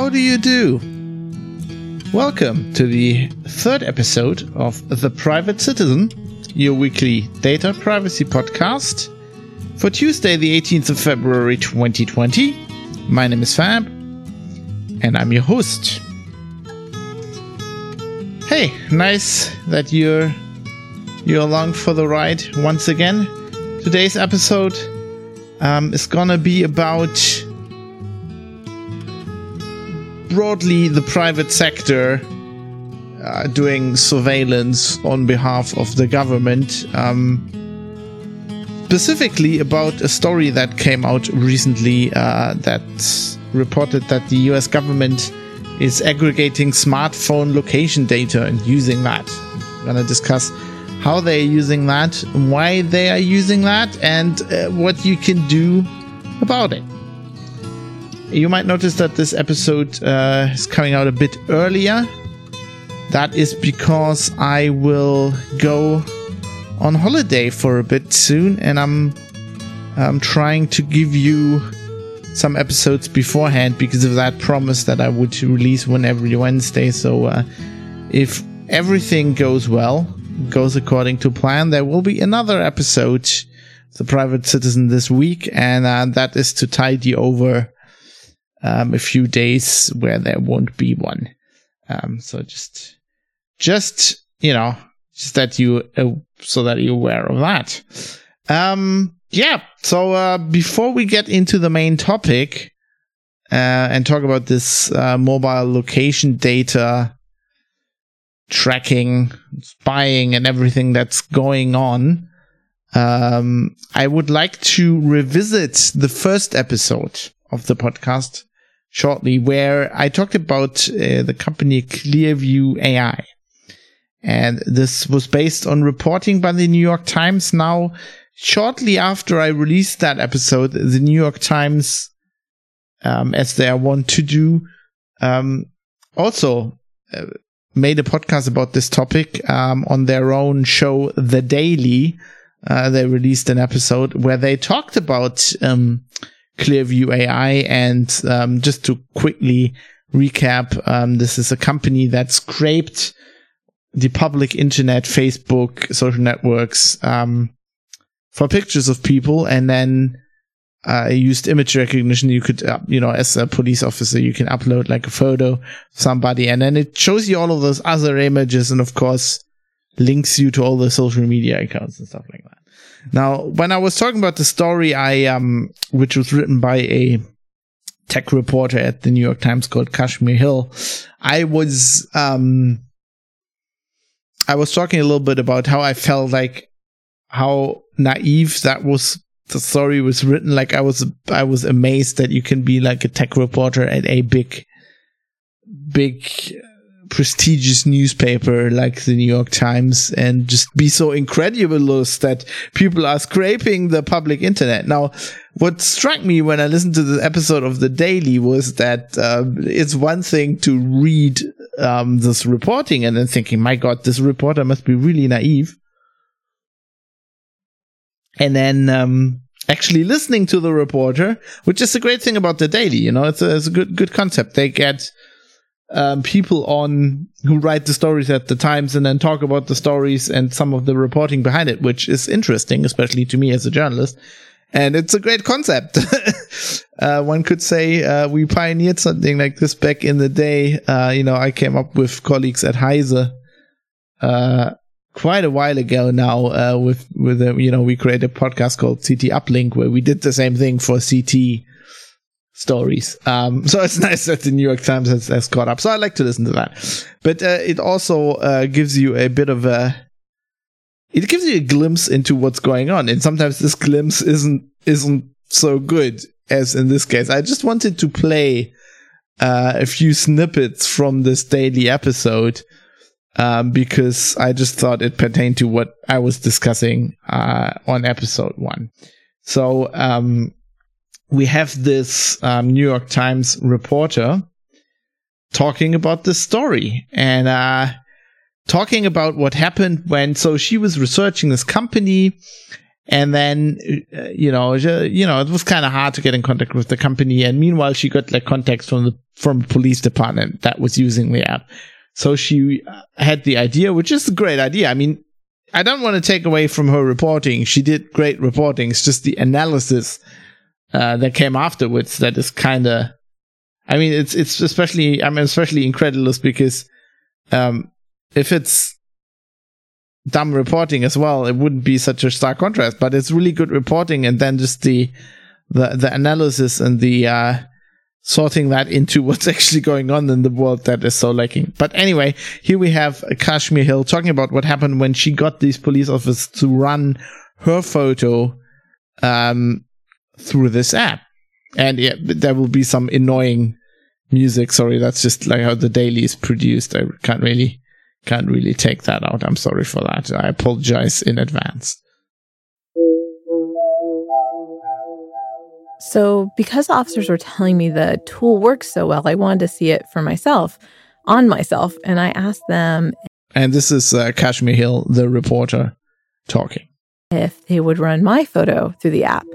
how do you do? Welcome to the third episode of The Private Citizen, your weekly data privacy podcast for Tuesday, the 18th of February 2020. My name is Fab, and I'm your host. Hey, nice that you're you're along for the ride once again. Today's episode um, is gonna be about broadly the private sector uh, doing surveillance on behalf of the government. Um, specifically about a story that came out recently uh, that reported that the US government is aggregating smartphone location data and using that. I'm going to discuss how they're using that, why they are using that, and uh, what you can do about it. You might notice that this episode uh, is coming out a bit earlier. That is because I will go on holiday for a bit soon, and I'm I'm trying to give you some episodes beforehand because of that promise that I would release one every Wednesday. So uh, if everything goes well, goes according to plan, there will be another episode, The Private Citizen, this week, and uh, that is to tide you over um, a few days where there won't be one. Um, so just, just you know, just that you uh, so that you're aware of that. Um, yeah. So uh, before we get into the main topic uh, and talk about this uh, mobile location data tracking, spying, and everything that's going on, um, I would like to revisit the first episode of the podcast shortly, where I talked about uh, the company Clearview AI. And this was based on reporting by the New York Times. Now, shortly after I released that episode, the New York Times, um, as they are wont to do, um, also uh, made a podcast about this topic um, on their own show, The Daily. Uh, they released an episode where they talked about um, Clearview AI. And um, just to quickly recap, um, this is a company that scraped the public internet, Facebook, social networks, um, for pictures of people and then uh, used image recognition. You could, uh, you know, as a police officer, you can upload like a photo of somebody and then it shows you all of those other images and of course links you to all the social media accounts and stuff like that. Now, when I was talking about the story, I, um, which was written by a tech reporter at the New York Times called Kashmir Hill, I was, um, I was talking a little bit about how I felt like how naive that was the story was written. Like i was i was amazed that you can be like a tech reporter at a big big prestigious newspaper like the new york times and just be so incredulous that people are scraping the public internet now what struck me when i listened to the episode of the daily was that uh, it's one thing to read um, this reporting and then thinking my god this reporter must be really naive and then um, actually listening to the reporter, which is a great thing about the daily. You know, it's a, it's a good good concept. They get um, people on who write the stories at the Times and then talk about the stories and some of the reporting behind it, which is interesting, especially to me as a journalist. And it's a great concept. uh, one could say uh, we pioneered something like this back in the day. Uh, you know, I came up with colleagues at Heise uh, quite a while ago now uh, with with a, you know we created a podcast called c't uplink where we did the same thing for c't stories. Um, so it's nice that the New York Times has, has caught up. So I like to listen to that, but uh, it also uh, gives you a bit of a it gives you a glimpse into what's going on, and sometimes this glimpse isn't isn't so good as in this case. I just wanted to play uh, a few snippets from this daily episode um, because I just thought it pertained to what I was discussing uh, on episode one. So um, we have this um, New York Times reporter talking about this story and uh, talking about what happened when. So she was researching this company. And then, uh, you know, you know, it was kind of hard to get in contact with the company. And meanwhile, she got like contacts from the from a police department that was using the app. So she uh, had the idea, which is a great idea. I mean, I don't want to take away from her reporting. She did great reporting. It's just the analysis uh, that came afterwards that is kind of. I mean, it's it's especially I'm especially incredulous because um, if it's dumb reporting as well, it wouldn't be such a stark contrast. But it's really good reporting, and then just the the the analysis and the uh, sorting that into what's actually going on in the world that is so lacking. But anyway, here we have Kashmir Hill talking about what happened when she got these police officers to run her photo um, through this app. And yeah, there will be some annoying music. Sorry, that's just like how the daily is produced. I can't really can't really take that out. I'm sorry for that. I apologize in advance. So, because officers were telling me the tool works so well, I wanted to see it for myself, on myself, and I asked them. And this is uh, Kashmir Hill, the reporter, talking. If they would run my photo through the app.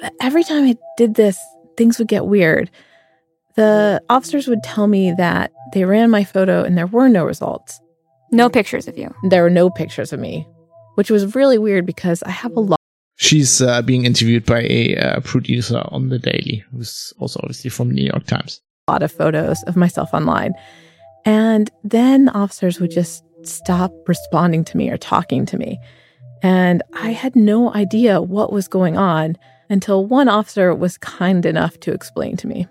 But every time I did this, things would get weird. The officers would tell me that they ran my photo and there were no results. No pictures of you. There were no pictures of me, which was really weird because I have a lot She's uh, being interviewed by a uh, producer on the Daily, who's also obviously from New York Times. A lot of photos of myself online. And then officers would just stop responding to me or talking to me. And I had no idea what was going on until one officer was kind enough to explain to me.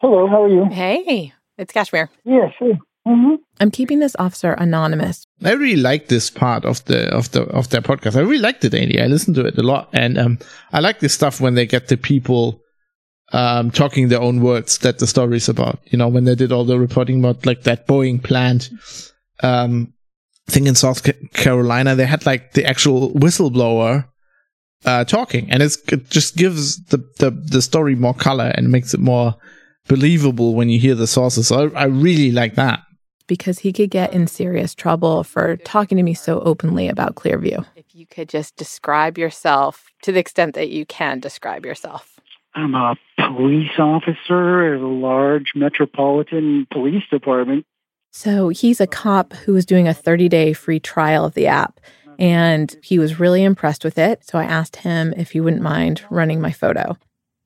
Hello, how are you? Hey, it's Kashmir. Yes, yeah, Mm-hmm. I'm keeping this officer anonymous. I really like this part of the of the of their podcast. I really liked it, Daily. I listened to it a lot, and um, I like this stuff when they get the people um, talking their own words that the story is about. You know, when they did all the reporting about like that Boeing plant. Um, I think in South Carolina they had like the actual whistleblower uh, talking, and it just gives the, the the story more color and makes it more believable when you hear the sources. So I, I really like that because he could get in serious trouble for talking to me so openly about Clearview. If you could just describe yourself to the extent that you can describe yourself. I'm a police officer at a large metropolitan police department. So he's a cop who was doing a 30 day free trial of the app, and he was really impressed with it. So I asked him if he wouldn't mind running my photo.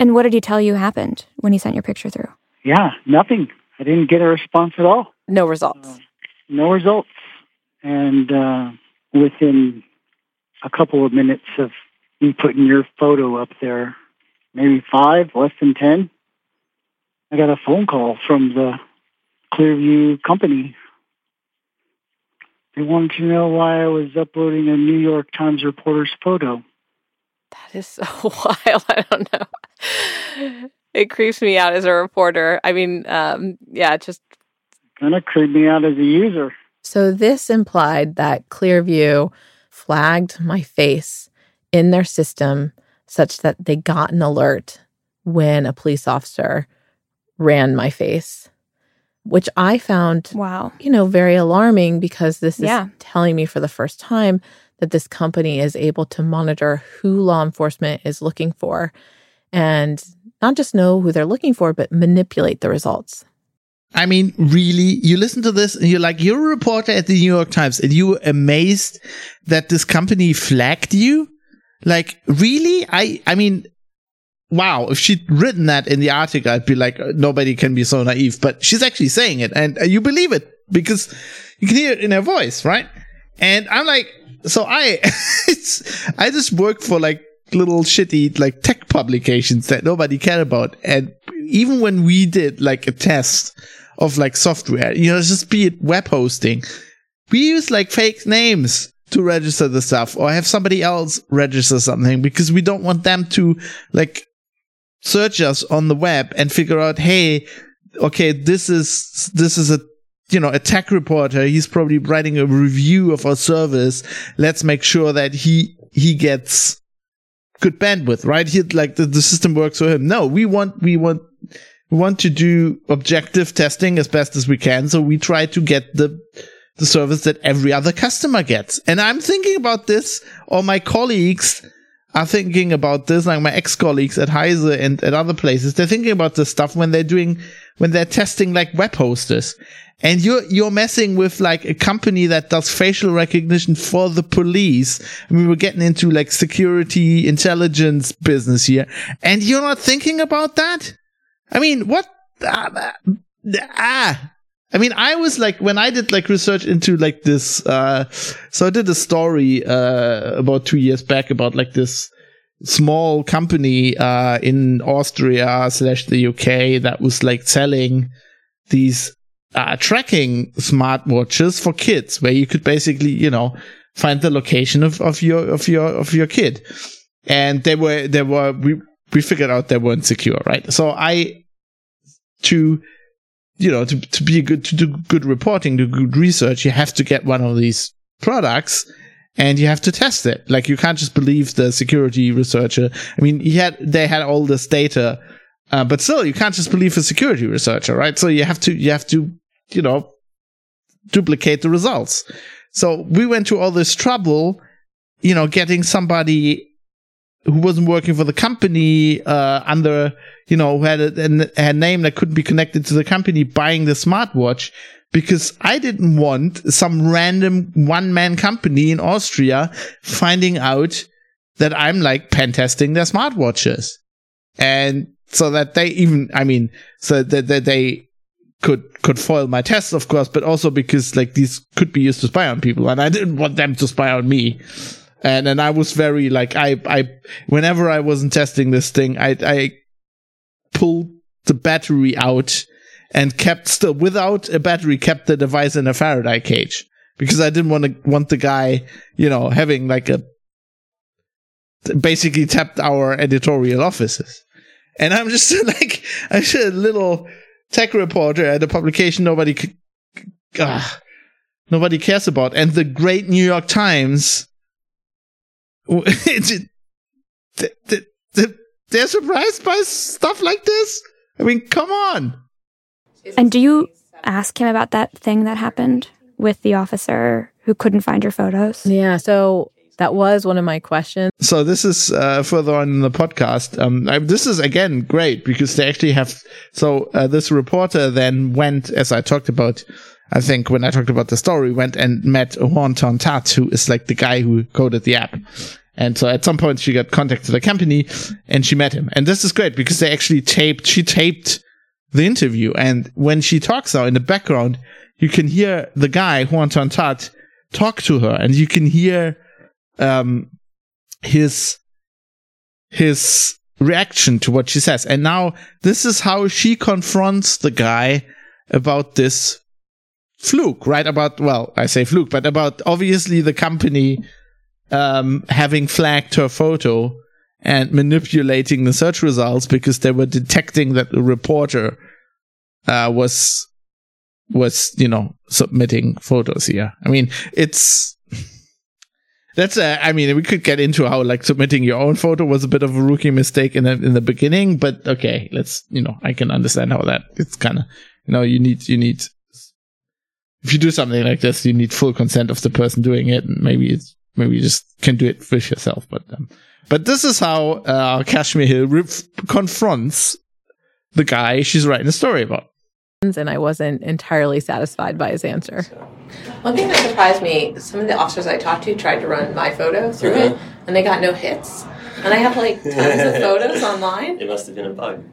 And what did he tell you happened when he sent your picture through? Yeah, nothing. I didn't get a response at all. No results. Uh, no results. And uh, within a couple of minutes of me putting your photo up there, maybe five, less than 10, I got a phone call from the Clearview company. They wanted to know why I was uploading a New York Times reporter's photo. That is so wild. I don't know it creeps me out as a reporter. I mean, um, yeah, just kind of creeped me out as a user. So this implied that Clearview flagged my face in their system such that they got an alert when a police officer ran my face, which I found, wow, you know, very alarming because this yeah. is telling me for the first time that this company is able to monitor who law enforcement is looking for and not just know who they're looking for, but manipulate the results. I mean, really, you listen to this and you're like, you're a reporter at the New York Times and you were amazed that this company flagged you? Like, really? I, I mean, wow, if she'd written that in the article, I'd be like, uh, nobody can be so naive, but she's actually saying it and uh, you believe it because you can hear it in her voice, right? And I'm like, so I, it's, I just work for like little shitty like tech publications that nobody cared about. And even when we did like a test of like software, you know, just be it web hosting, we use like fake names to register the stuff or have somebody else register something because we don't want them to like search us on the web and figure out, hey, okay, this is this is a you know a tech reporter. He's probably writing a review of our service. Let's make sure that he he gets good bandwidth, right? He like the, the system works for him. No, we want we want we want to do objective testing as best as we can. So we try to get the the service that every other customer gets. And I'm thinking about this, or my colleagues are thinking about this, like my ex-colleagues at Heise and at other places. They're thinking about this stuff when they're doing, when they're testing like web hosters. And you're, you're messing with like a company that does facial recognition for the police. And we were getting into like security intelligence business here. And you're not thinking about that? I mean, what? Ah, ah. I mean, I was like, when I did like research into like this, uh, so I did a story, uh, about two years back about like this small company, uh, in Austria slash the UK that was like selling these uh, tracking smartwatches for kids where you could basically, you know, find the location of, of your, of your, of your kid. And they were, they were, we, we figured out they weren't secure, right? So I, to, you know, to, to be good, to do good reporting, do good research, you have to get one of these products and you have to test it. Like you can't just believe the security researcher. I mean, he had, they had all this data, uh, but still you can't just believe a security researcher, right? So you have to, you have to you know, duplicate the results. So we went to all this trouble, you know, getting somebody who wasn't working for the company uh, under, you know, who had a, a, name that couldn't be connected to the company buying the smartwatch because I didn't want some random one man company in Austria finding out that I'm like pen testing their smartwatches. And so that they even, I mean, so that, that they could could foil my tests, of course, but also because like these could be used to spy on people, and I didn't want them to spy on me. And and I was very like I I whenever I wasn't testing this thing, I I pulled the battery out and kept still without a battery, kept the device in a Faraday cage because I didn't want to want the guy, you know, having like a basically tapped our editorial offices. And I'm just like, I should a little tech reporter at a publication nobody uh, nobody cares about, and the great New York Times. they're surprised by stuff like this. I mean, come on. And do you ask him about that thing that happened with the officer who couldn't find your photos? Yeah. So that was one of my questions. So this is uh, further on in the podcast. Um, I, this is again great because they actually have. So uh, this reporter then went, as I talked about, I think when I talked about the story, went and met Hoan Ton-That, who is like the guy who coded the app. And so at some point she got contact to the company and she met him. And this is great because they actually taped, she taped the interview. And when she talks now in the background, you can hear the guy, Hoan Ton-That, talk to her and you can hear um, his his reaction to what she says. And now this is how she confronts the guy about this fluke, right? About well, I say fluke, but about obviously the company um, having flagged her photo and manipulating the search results because they were detecting that the reporter uh, was was you know submitting photos here. I mean, it's that's uh, I mean we could get into how like submitting your own photo was a bit of a rookie mistake in the in the beginning, but okay, let's you know I can understand how that it's kind of you know you need you need if you do something like this you need full consent of the person doing it, and maybe it's maybe you just can do it with yourself, but um, but this is how uh, Kashmir Hill re- confronts the guy she's writing a story about and I wasn't entirely satisfied by his answer. One thing that surprised me, some of the officers I talked to tried to run my photo through it, uh-huh. and they got no hits. And I have like tons of photos online. It must have been a bug.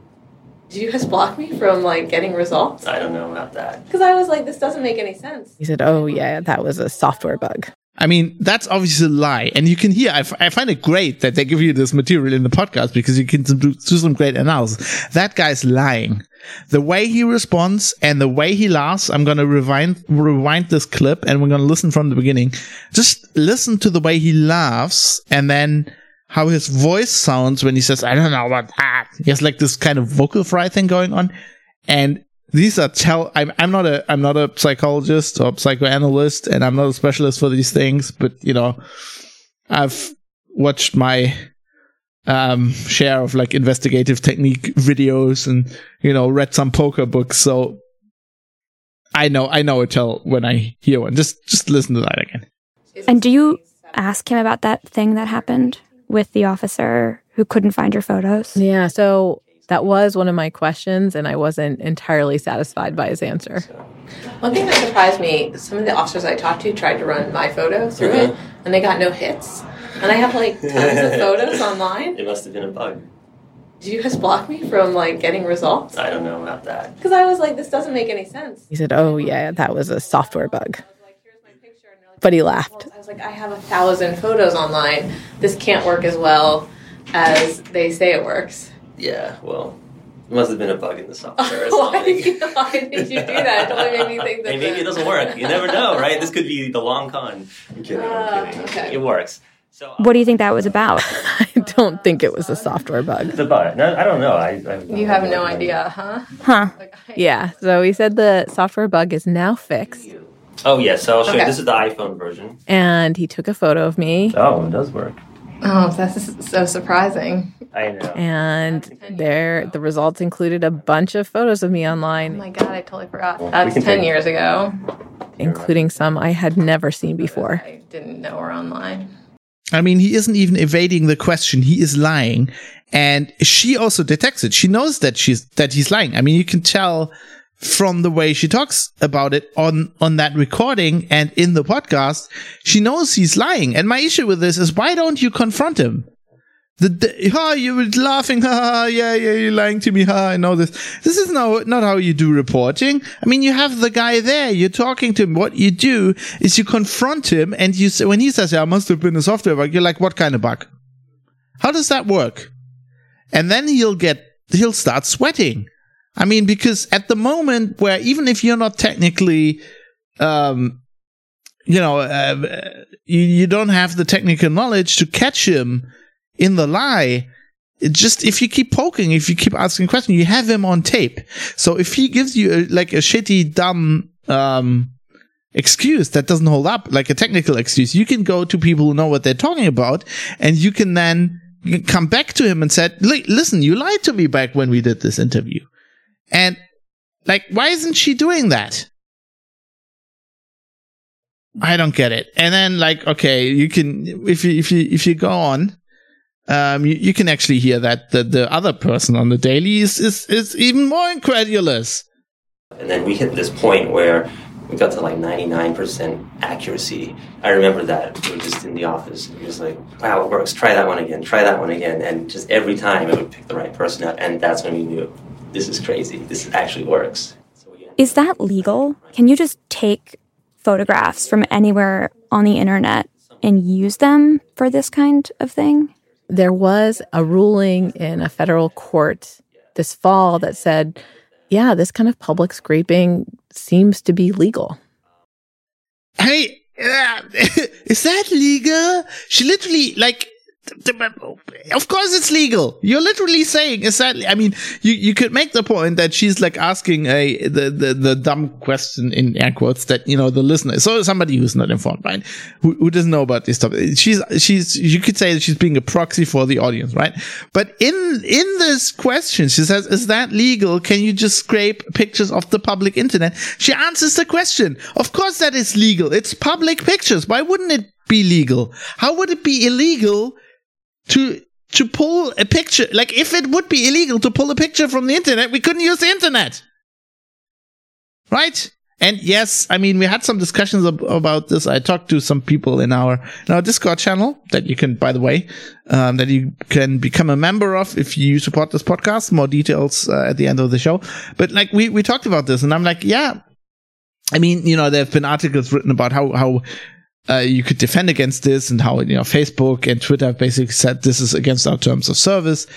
Did you guys block me from like getting results? I don't know about that. Because I was like, this doesn't make any sense. He said, "Oh yeah, that was a software bug." I mean, that's obviously a lie. And you can hear, I, f- I find it great that they give you this material in the podcast because you can do, do some great analysis. That guy's lying. The way he responds and the way he laughs, I'm going to rewind, rewind this clip and we're going to listen from the beginning. Just listen to the way he laughs and then how his voice sounds when he says, I don't know about that. He has like this kind of vocal fry thing going on. And these are tell I'm I'm not a I'm not a psychologist or psychoanalyst and I'm not a specialist for these things, but you know, I've watched my um share of like investigative technique videos and you know read some poker books so I know, I know it tell when I hear one. Just, just listen to that again. And do you ask him about that thing that happened with the officer who couldn't find your photos? Yeah, so that was one of my questions, and I wasn't entirely satisfied by his answer. One thing that surprised me, some of the officers I talked to tried to run my photo through it, mm-hmm. and they got no hits. And I have like tons of photos online. It must have been a bug. Did you guys block me from like getting results? I don't know about that. Because I was like, this doesn't make any sense. He said, "Oh yeah, that was a software bug," I was like, here's my picture. And they're like, but he laughed. I was like, I have a thousand photos online. This can't work as well as they say it works. Yeah, well, it must have been a bug in the software. why, did you, why did you do that? It totally made me think that. Maybe it doesn't work. You never know, right? This could be the long con. I'm kidding. I'm oh, kidding. okay. It works. So What do you um, think that was about? I don't think it was a software bug. It's the bug? No, I don't know. I, I You have no idea, huh? Huh. Like, Yeah, so he said the software bug is now fixed, Oh yes, so I'll show you. Okay. This is the iPhone version. and he took a photo of me, Oh, it does work. Oh, that's so surprising. I know. and there the results included a bunch of photos of me online. Oh my god, I totally forgot. Well, That's 10 take- years ago. including some I had never seen before. I didn't know were online. I mean, he isn't even evading the question. He is lying. And she also detects it. She knows that she's, that he's lying. I mean, you can tell from the way she talks about it on, on that recording and in the podcast. She knows he's lying. And my issue with this is why don't you confront him? The, the oh, you were laughing, ha, ha, yeah, yeah, you're lying to me, ha, I know this. This is no, not how you do reporting. I mean, you have the guy there, you're talking to him. What you do is you confront him, and you say, when he says, yeah, I must have been a software bug, you're like, what kind of bug? How does that work? And then he'll get, he'll start sweating. I mean, because at the moment where even if you're not technically, um, you know, uh, you, you don't have the technical knowledge to catch him in the lie. It just if you keep poking, if you keep asking questions, you have him on tape. So if he gives you a, like a shitty, dumb um, excuse that doesn't hold up, like a technical excuse, you can go to people who know what they're talking about, and you can then come back to him and said, "Listen, you lied to me back when we did this interview," and like, why isn't she doing that? I don't get it. And then like, okay, you can if you if you if you go on, um, you, you can actually hear that the the other person on the daily is is, is even more incredulous. And then we hit this point where we got to like 99% accuracy. I remember that. We were just in the office. And he was like, wow, it works. Try that one again. Try that one again. And just every time it would pick the right person out. And that's when we knew this is crazy. This actually works. Is that legal? Can you just take photographs from anywhere on the internet and use them for this kind of thing? There was a ruling in a federal court this fall that said, yeah, this kind of public scraping seems to be legal. Hey, uh, is that legal? She literally like. Of course it's legal. You're literally saying that I mean you, you could make the point that she's like asking a the, the, the dumb question in air quotes that you know the listener so somebody who's not informed right? Who, who doesn't know about this stuff she's she's you could say that she's being a proxy for the audience right? But in in this question she says is that legal? Can you just scrape pictures of the public internet? She answers the question. Of course that is legal. It's public pictures. Why wouldn't it be legal? How would it be illegal to to pull a picture like if it would be illegal to pull a picture from the internet we couldn't use the internet. Right? And yes i mean we had some discussions ab- about this. I talked to some people in our in our discord channel that you can by the way um, that you can become a member of if you support this podcast. More details uh, at the end of the show. But like we we talked about this and i'm like yeah. I mean you know there have been articles written about how how uh, you could defend against this and how you know Facebook and Twitter have basically said this is against our terms of service.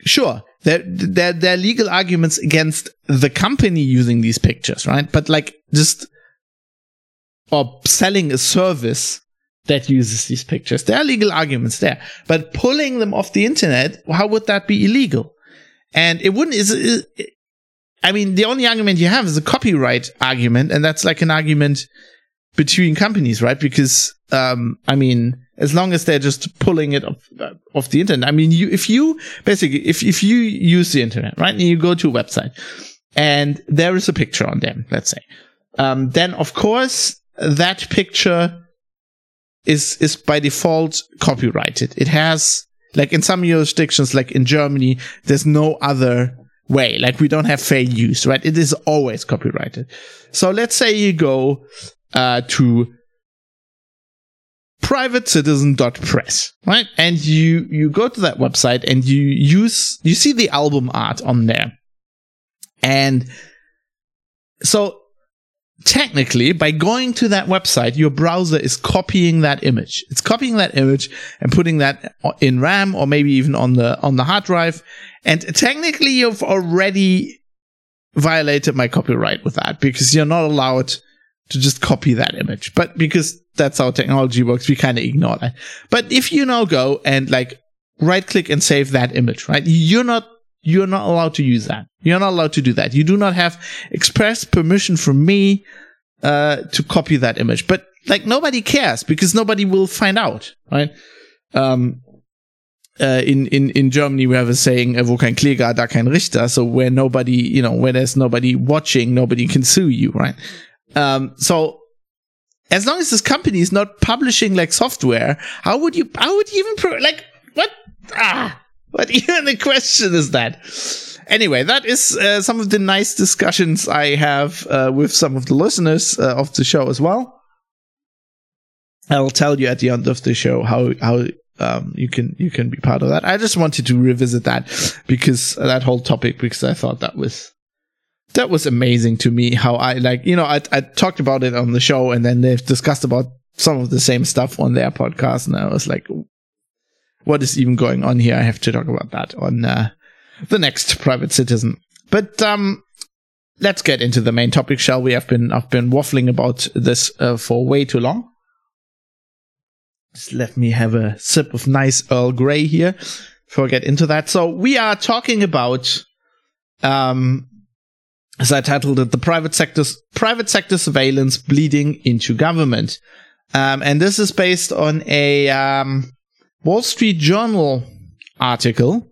Sure, there there there are legal arguments against the company using these pictures, right? But like just or selling a service that uses these pictures, there are legal arguments there. But pulling them off the internet, how would that be illegal? And it wouldn't. Is, is I mean, the only argument you have is a copyright argument, and that's like an argument between companies, right? Because um, I mean, as long as they're just pulling it off, uh, off the internet, I mean, you if you basically if if you use the internet, right, and you go to a website and there is a picture on them, let's say. Um, then of course that picture is is by default copyrighted. It has like in some jurisdictions, like in Germany, there's no other way. Like we don't have fair use, right? It is always copyrighted. So let's say you go uh, to privatecitizen.press, right? And you you go to that website and you use you see the album art on there. And so technically by going to that website your browser is copying that image it's copying that image and putting that in ram or maybe even on the on the hard drive and technically you've already violated my copyright with that because you're not allowed to just copy that image but because that's how technology works we kind of ignore that but if you now go and like right click and save that image right you're not you're not allowed to use that. You're not allowed to do that. You do not have express permission from me uh, to copy that image. But like nobody cares because nobody will find out, right? Um, uh, in in in Germany we have a saying, "Wo kein Kläger, da kein Richter." So where nobody, you know, where there's nobody watching, nobody can sue you, right? Um, so as long as this company is not publishing like software, how would you? How would you even pro- like what? Ah what even the question is that? Anyway, that is uh, some of the nice discussions I have uh, with some of the listeners uh, of the show as well. I'll tell you at the end of the show how how um, you can you can be part of that. I just wanted to revisit that because that whole topic because I thought that was that was amazing to me. How I like you know I I talked about it on the show and then they've discussed about some of the same stuff on their podcast and I was like, what is even going on here? I have to talk about that on uh, the next private citizen. But um, let's get into the main topic, shall we? I've been I've been waffling about this uh, for way too long. Just let me have a sip of nice Earl Grey here before I get into that. So we are talking about, um, as I titled it, the private sector private sector surveillance bleeding into government, um, and this is based on a um, Wall Street Journal article,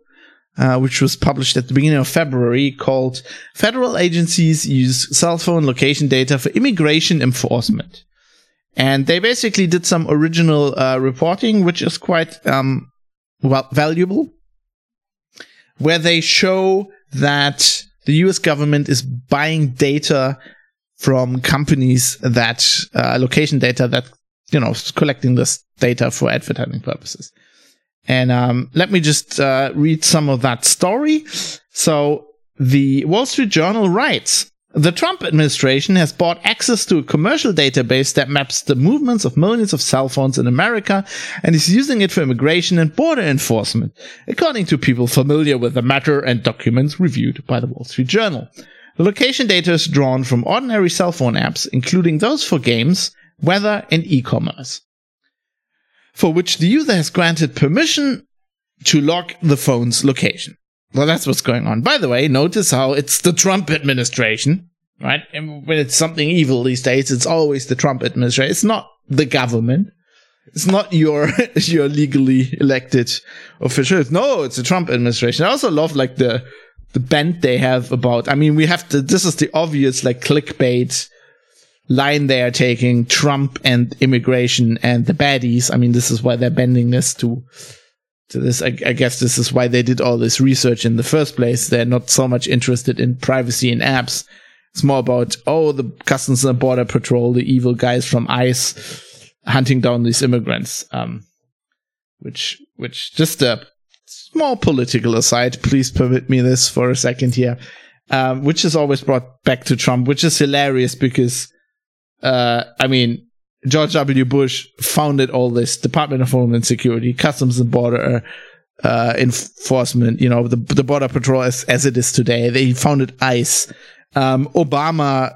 uh, which was published at the beginning of February, called Federal Agencies Use Cell Phone Location Data for Immigration Enforcement. And they basically did some original uh, reporting, which is quite um, well, valuable, where they show that the US government is buying data from companies that, uh, location data that, you know, collecting this data for advertising purposes. And um, let me just uh, read some of that story. So the Wall Street Journal writes. The Trump administration has bought access to a commercial database that maps the movements of millions of cell phones in America and is using it for immigration and border enforcement, according to people familiar with the matter and documents reviewed by the Wall Street Journal. The location data is drawn from ordinary cell phone apps, including those for games, weather, and e-commerce for which the user has granted permission to log the phone's location. Well, that's what's going on. By the way, notice how it's the Trump administration, right? And when it's something evil these days, it's always the Trump administration. It's not the government. It's not your your legally elected officials. No, it's the Trump administration. I also love like the the bent they have about. I mean, we have to. This is the obvious like clickbait line they are taking Trump and immigration and the baddies. I mean, this is why they're bending this to to this. I, I, guess this is why they did all this research in the first place. They're not so much interested in privacy in apps. It's more about oh, the Customs and Border Patrol, the evil guys from ICE, hunting down these immigrants. Um, which which just a small political aside. Please permit me this for a second here. Um, which is always brought back to Trump, which is hilarious because uh, I mean, George W. Bush founded all this Department of Homeland Security, Customs and Border uh, Enforcement, you know, the, the Border Patrol as, as it is today. They founded ICE. Um, Obama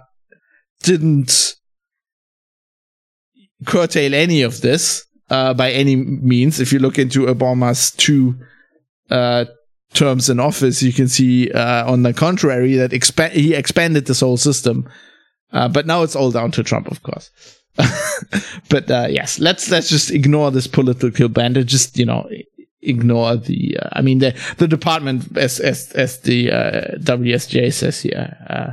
didn't curtail any of this uh, by any means. If you look into Obama's two uh, terms in office, you can see, uh, on the contrary, that expa- he expanded this whole system uh, but now it's all down to Trump, of course. but uh, yes, let's let's just ignore this political bandit. Just you know, ignore the. Uh, I mean, the the department, as as as the uh, WSJ says here, uh,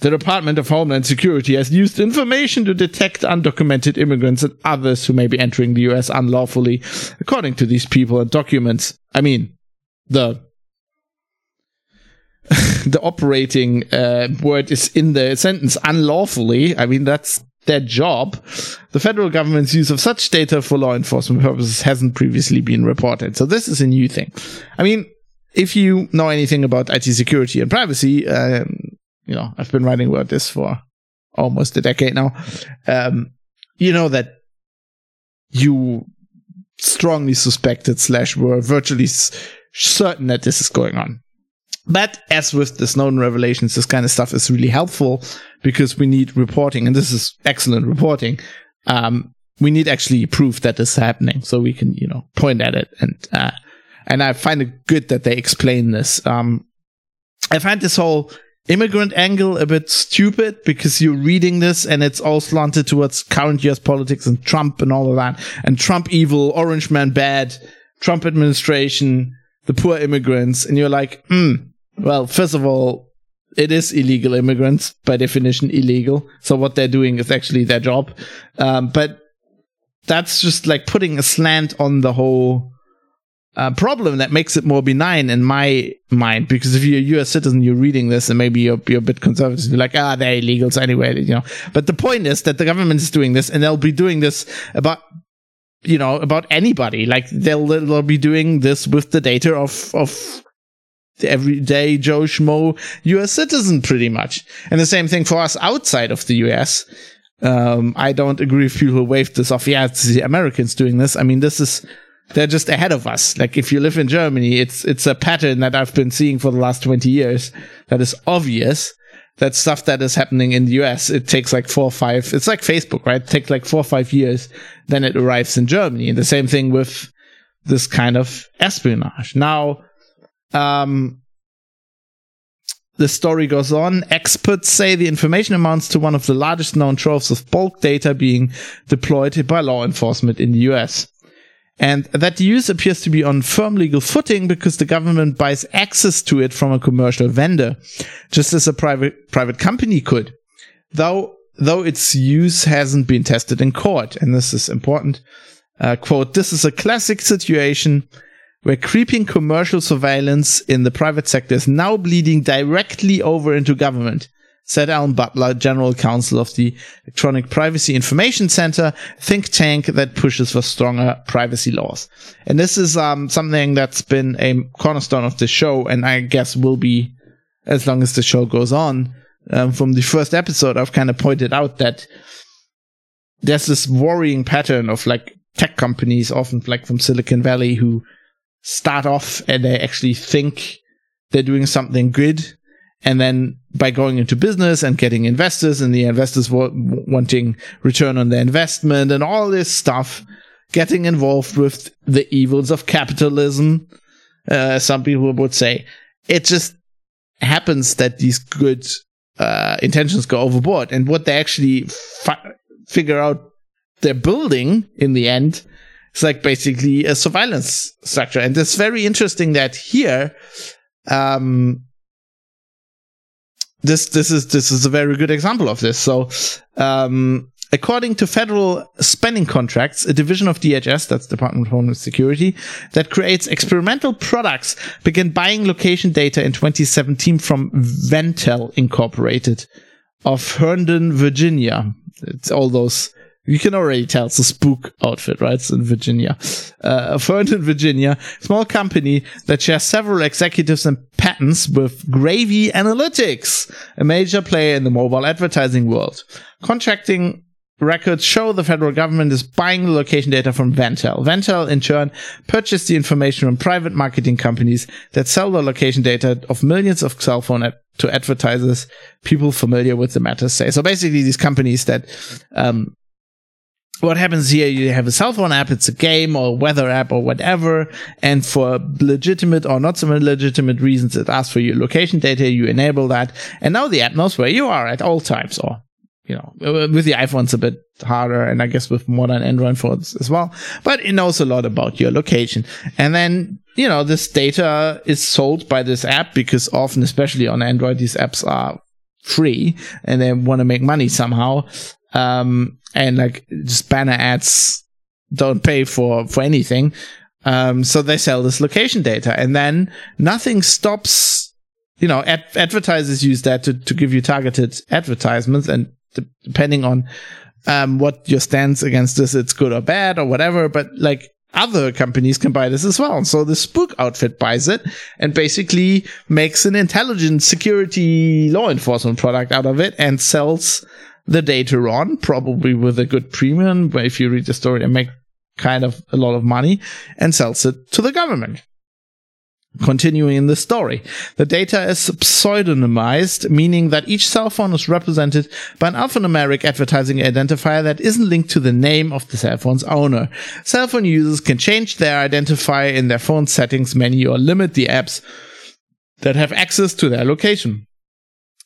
the Department of Homeland Security has used information to detect undocumented immigrants and others who may be entering the U.S. unlawfully, according to these people and documents. I mean, the the operating uh, word is in the sentence unlawfully. I mean, that's their job. The federal government's use of such data for law enforcement purposes hasn't previously been reported. So this is a new thing. I mean, if you know anything about IT security and privacy, um, you know, I've been writing about this for almost a decade now. Um, you know that you strongly suspected slash were virtually certain that this is going on. But as with the Snowden revelations, this kind of stuff is really helpful because we need reporting, and this is excellent reporting. Um, we need actually proof that this is happening, so we can, you know, point at it. And uh, and I find it good that they explain this. Um, I find this whole immigrant angle a bit stupid because you're reading this and it's all slanted towards current US politics and Trump and all of that, and Trump evil, Orange man bad, Trump administration, the poor immigrants, and you're like, hmm. Well, first of all, it is illegal immigrants by definition illegal. So what they're doing is actually their job. Um, but that's just like putting a slant on the whole uh, problem that makes it more benign in my mind. Because if you're a US citizen, you're reading this and maybe you're, you're a bit conservative. You're like, ah, they're illegals anyway, you know. But the point is that the government is doing this and they'll be doing this about you know about anybody like they'll they'll be doing this with the data of of the everyday Joe Schmo US citizen, pretty much. And the same thing for us outside of the US. Um, I don't agree with people who waved this off. Yeah, it's the Americans doing this. I mean, this is, they're just ahead of us. Like if you live in Germany, it's, it's a pattern that I've been seeing for the last 20 years that is obvious. That stuff that is happening in the US, it takes like four or five, it's like Facebook, right? It takes like four or five years, then it arrives in Germany. And the same thing with this kind of espionage. Now, um, the story goes on. Experts say the information amounts to one of the largest known troves of bulk data being deployed by law enforcement in the US. And that use appears to be on firm legal footing because the government buys access to it from a commercial vendor, just as a private, private company could. Though, though its use hasn't been tested in court. And this is important. Uh, quote, this is a classic situation where creeping commercial surveillance in the private sector is now bleeding directly over into government, said Alan Butler, general counsel of the Electronic Privacy Information Center, think tank that pushes for stronger privacy laws. And this is um, something that's been a cornerstone of the show, and I guess will be as long as the show goes on. Um, from the first episode, I've kind of pointed out that there's this worrying pattern of like tech companies, often like from Silicon Valley, who start off and they actually think they're doing something good. And then by going into business and getting investors and the investors w- wanting return on their investment and all this stuff, getting involved with the evils of capitalism, uh, some people would say, it just happens that these good uh, intentions go overboard. And what they actually fi- figure out they're building in the end it's like basically a surveillance structure. And it's very interesting that here, um, this, this is, this is a very good example of this. So, um, according to federal spending contracts, a division of DHS, that's Department of Homeland Security, that creates experimental products began buying location data in 2017 from Venntel Incorporated of Herndon, Virginia. It's all those you can already tell it's a spook outfit, right? It's in Virginia. Uh, a firm in Virginia, small company that shares several executives and patents with Gravy Analytics, a major player in the mobile advertising world. Contracting records show the federal government is buying the location data from Venntel. Venntel, in turn, purchased the information from private marketing companies that sell the location data of millions of cell phone ad- to advertisers, people familiar with the matter say. So basically, these companies that um, what happens here you have a cell phone app it's a game or a weather app or whatever and for legitimate or not so legitimate reasons it asks for your location data you enable that and now the app knows where you are at all times or you know, with the iPhones a bit harder, and I guess with modern Android phones as well. But it knows a lot about your location. And then, you know, this data is sold by this app because often, especially on Android, these apps are free and they want to make money somehow. Um, and like just banner ads don't pay for, for anything. Um, so they sell this location data and then nothing stops, you know, ad- advertisers use that to, to give you targeted advertisements and depending on, um, what your stance against this, it's good or bad or whatever. But like other companies can buy this as well. So the spook outfit buys it and basically makes an intelligent security law enforcement product out of it and sells the data on, probably with a good premium. But if you read the story, and make kind of a lot of money and sells it to the government. Continuing in the story, the data is pseudonymized, meaning that each cell phone is represented by an alphanumeric advertising identifier that isn't linked to the name of the cell phone's owner. Cell phone users can change their identifier in their phone settings menu or limit the apps that have access to their location.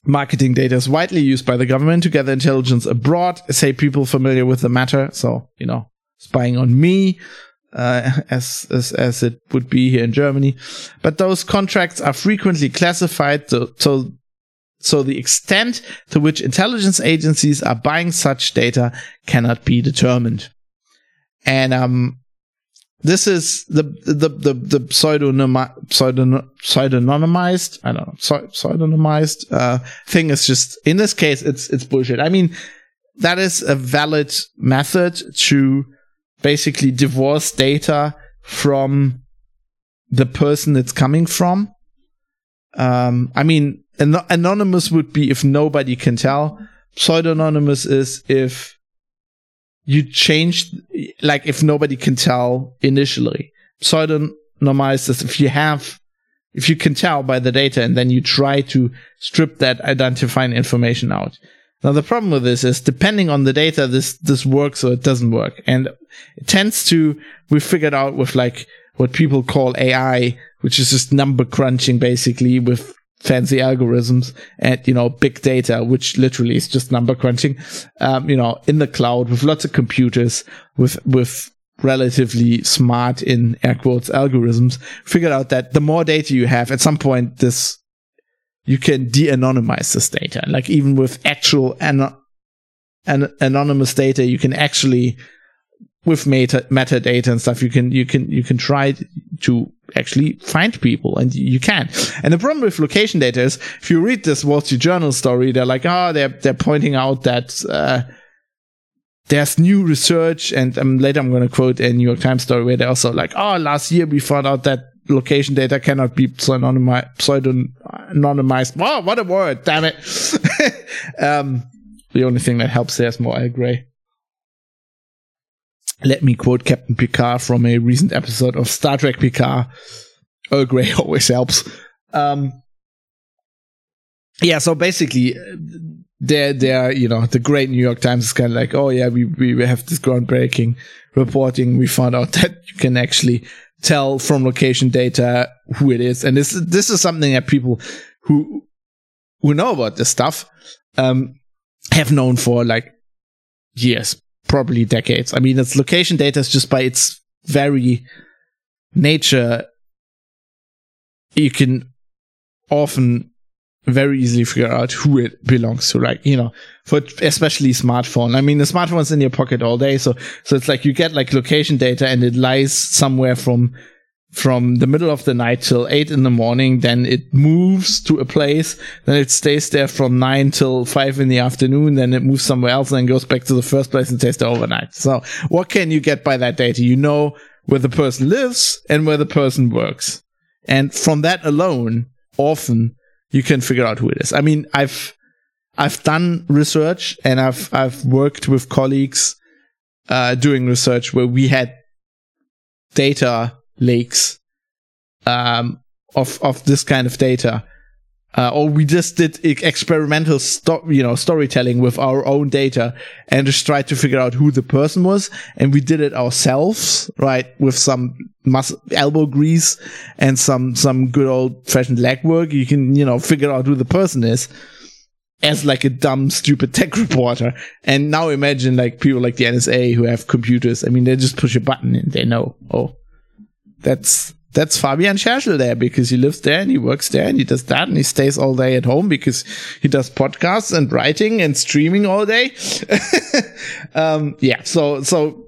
Marketing data is widely used by the government to gather intelligence abroad, say people familiar with the matter. So, you know, spying on me, uh, as, as as it would be here in Germany. But those contracts are frequently classified, so, so so the extent to which intelligence agencies are buying such data cannot be determined. And um, this is the the the, the pseudonymi- pseudony- pseudonymized I don't know pseudonymized uh, thing is just in this case it's it's bullshit. I mean that is a valid method to basically divorce data from the person it's coming from. Um, I mean, an- anonymous would be if nobody can tell. Pseudonymous is if you change, like if nobody can tell initially. Pseudonymized is if you have, if you can tell by the data and then you try to strip that identifying information out. Now the problem with this is depending on the data, this this works or it doesn't work, and it tends to we figured out with like what people call AI, which is just number crunching basically with fancy algorithms and you know big data, which literally is just number crunching. Um, you know, in the cloud with lots of computers with with relatively smart in air quotes algorithms figured out that the more data you have at some point this you can de-anonymize this data. Like even with actual an- an- anonymous data, you can actually with meta metadata and stuff, you can you can you can try to actually find people, and you can. And the problem with location data is, if you read this Wall Street Journal story, they're like, oh, they're they're pointing out that. Uh, there's new research, and um, later I'm going to quote a New York Times story where they're also like, "Oh, last year we found out that location data cannot be pseudonymized. pseudonymized. Wow, what a word! Damn it! um, the only thing that helps there is more Earl Grey. Let me quote Captain Picard from a recent episode of Star Trek Picard. Earl Grey always helps. Um, yeah, so basically, they're, they're, you know, the great New York Times is kind of like, oh yeah, we, we have this groundbreaking reporting. We found out that you can actually tell from location data who it is. And this, this is something that people who, who know about this stuff, um, have known for like years, probably decades. I mean, it's location data is just by its very nature, you can often very easily figure out who it belongs to. Like, you know, for especially smartphone. I mean, the smartphone's in your pocket all day. So, so it's like you get like location data and it lies somewhere from, from the middle of the night till eight in the morning. Then it moves to a place. Then it stays there from nine till five in the afternoon. Then it moves somewhere else and then goes back to the first place and stays there overnight. So what can you get by that data? You know where the person lives and where the person works. And from that alone, often you can figure out who it is. I mean, I've I've done research and I've I've worked with colleagues uh, doing research where we had data lakes um, of of this kind of data, uh, or we just did experimental sto- you know storytelling with our own data and just tried to figure out who the person was, and we did it ourselves, right, with some mus- elbow grease and some some good old fashioned legwork. You can you know figure out who the person is as like a dumb, stupid tech reporter. And now imagine like people like the NSA who have computers. I mean, they just push a button and they know, oh, that's that's Fabian Scherschel there because he lives there and he works there and he does that and he stays all day at home because he does podcasts and writing and streaming all day. um, yeah. So, so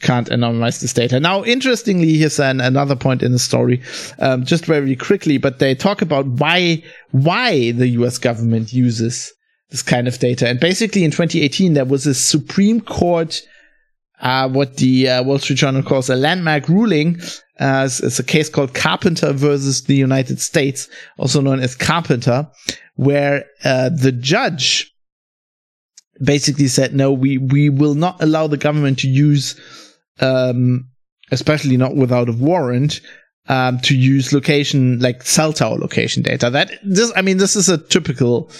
can't anonymize this data. Now, interestingly, here's an, another point in the story, um, just very quickly, but they talk about why, why the US government uses this kind of data. And basically in 2018, there was a Supreme Court uh, what the uh, Wall Street Journal calls a landmark ruling. Uh, it's, a case called Carpenter versus the United States, also known as Carpenter, where uh, the judge basically said, no, we, we will not allow the government to use, um, especially not without a warrant, um, to use location, like cell tower location data. That, this, I mean, this is a typical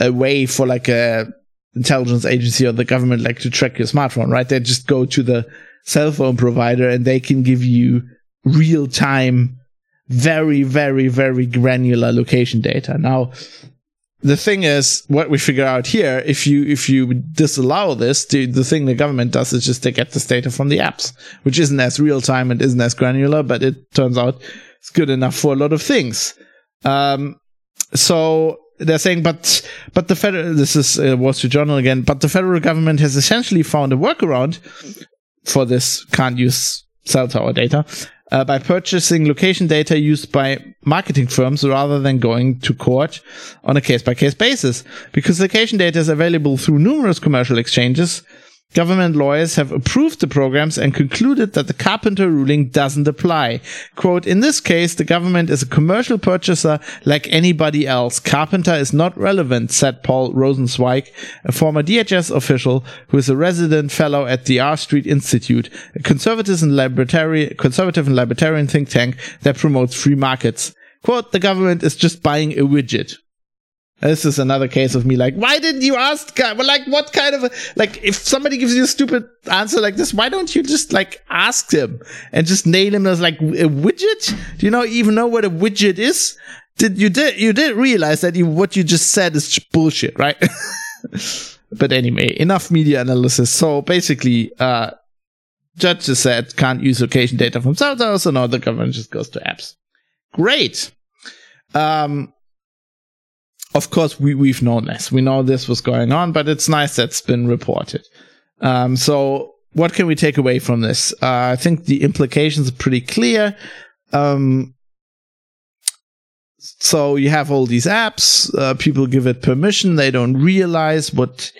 a way for like a intelligence agency or the government like to track your smartphone, right? They just go to the cell phone provider and they can give you real time, very, very, very granular location data. Now, the thing is, what we figure out here, if you if you disallow this, the, the thing the government does is just they get this data from the apps, which isn't as real time and isn't as granular, but it turns out it's good enough for a lot of things. Um, so they're saying, but but the federal this is uh, Wall Street Journal again, but the federal government has essentially found a workaround for this can't use cell tower data uh, by purchasing location data used by marketing firms rather than going to court on a case by case basis. Because location data is available through numerous commercial exchanges, Government lawyers have approved the programs and concluded that the Carpenter ruling doesn't apply. Quote, in this case, the government is a commercial purchaser like anybody else. Carpenter is not relevant, said Paul Rosenzweig, a former DHS official who is a resident fellow at the R Street Institute, a conservative and libertarian, conservative and libertarian think tank that promotes free markets. Quote, the government is just buying a widget. This is another case of me like, why didn't you ask? Well, like, what kind of a, like, if somebody gives you a stupid answer like this, why don't you just like ask them and just nail him as like a widget? Do you know even know what a widget is? Did you did you did realize that you what you just said is bullshit, right? but anyway, enough media analysis. So basically, uh, judge just said can't use location data from towers, so now the government just goes to apps. Great. Um, of course, we, we've known this. We know this was going on, but it's nice that's been reported. Um, so what can we take away from this? Uh, I think the implications are pretty clear. Um, so you have all these apps. Uh, people give it permission. They don't realize what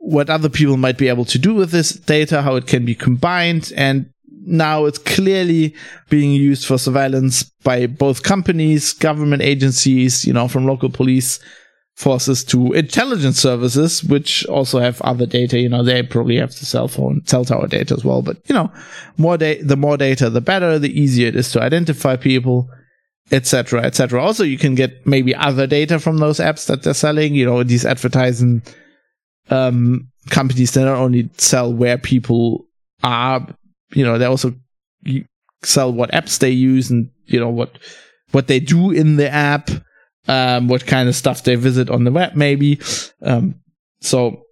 what other people might be able to do with this data, how it can be combined, and now it's clearly being used for surveillance by both companies, government agencies, you know, from local police forces to intelligence services, which also have other data. You know, they probably have the cell phone, cell tower data as well. But you know, more da- the more data, the better. The easier it is to identify people, etc., etc. Also, you can get maybe other data from those apps that they're selling. You know, these advertising um, companies they not only sell where people are you know, they also sell what apps they use and, you know, what, what they do in the app, um, what kind of stuff they visit on the web, maybe. Um, so,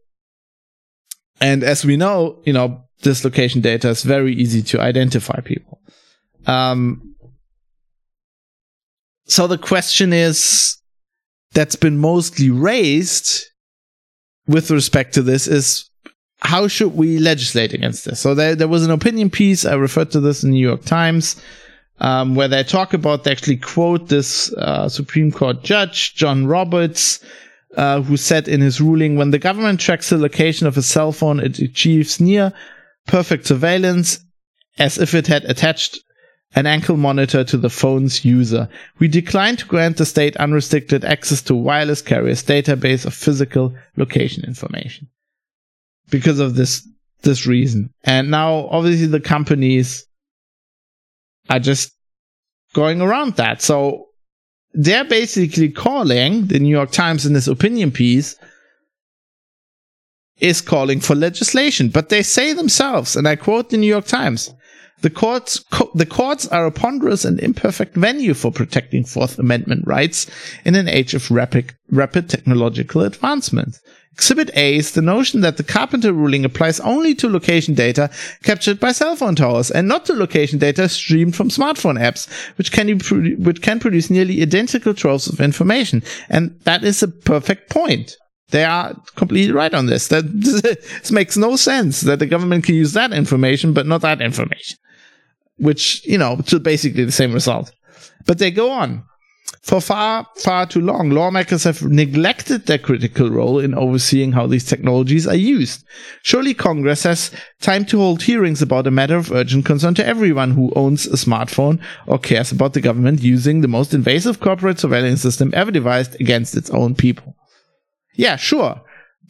and as we know, you know, this location data is very easy to identify people. Um, so the question is that's been mostly raised with respect to this is how should we legislate against this? So there, there was an opinion piece. I referred to this in New York Times, um, where they talk about, they actually quote this uh, Supreme Court judge, John Roberts, uh, who said in his ruling, when the government tracks the location of a cell phone, it achieves near perfect surveillance as if it had attached an ankle monitor to the phone's user. We decline to grant the state unrestricted access to wireless carriers database of physical location information because of this this reason. And now obviously the companies are just going around that. So they're basically calling the New York Times in this opinion piece is calling for legislation, but they say themselves, and I quote the New York Times, The courts, co- the courts are a ponderous and imperfect venue for protecting Fourth Amendment rights in an age of rapid, rapid technological advancement. Exhibit A is the notion that the Carpenter ruling applies only to location data captured by cell phone towers and not to location data streamed from smartphone apps, which can, which can produce nearly identical troves of information. And that is a perfect point. They are completely right on this. That this makes no sense that the government can use that information, but not that information which, you know, to basically the same result. But they go on. For far, far too long, lawmakers have neglected their critical role in overseeing how these technologies are used. Surely Congress has time to hold hearings about a matter of urgent concern to everyone who owns a smartphone or cares about the government using the most invasive corporate surveillance system ever devised against its own people. Yeah, sure.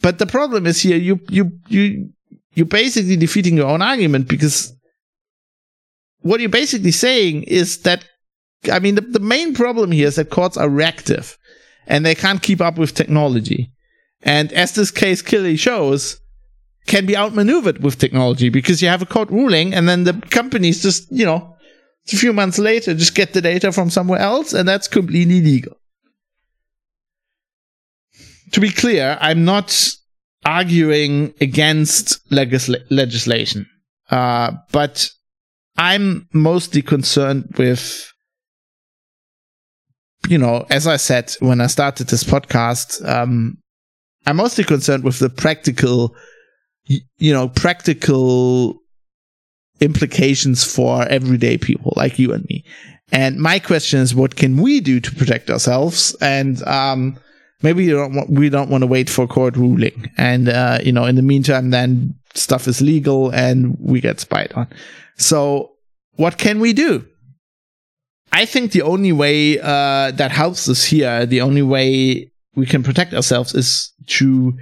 But the problem is here, you, you, you, you're basically defeating your own argument because what you're basically saying is that, I mean, the, the main problem here is that courts are reactive and they can't keep up with technology. And as this case clearly shows, can be outmaneuvered with technology because you have a court ruling and then the companies just, you know, a few months later just get the data from somewhere else and that's completely legal. To be clear, I'm not arguing against legisla- legislation. Uh, but I'm mostly concerned with, you know, as I said when I started this podcast, um, I'm mostly concerned with the practical, you know, practical implications for everyday people like you and me. And my question is, what can we do to protect ourselves? And, um, maybe don't want, we don't want to wait for court ruling. And, uh, you know, in the meantime, then stuff is legal and we get spied on. So what can we do? I think the only way uh, that helps us here, the only way we can protect ourselves is to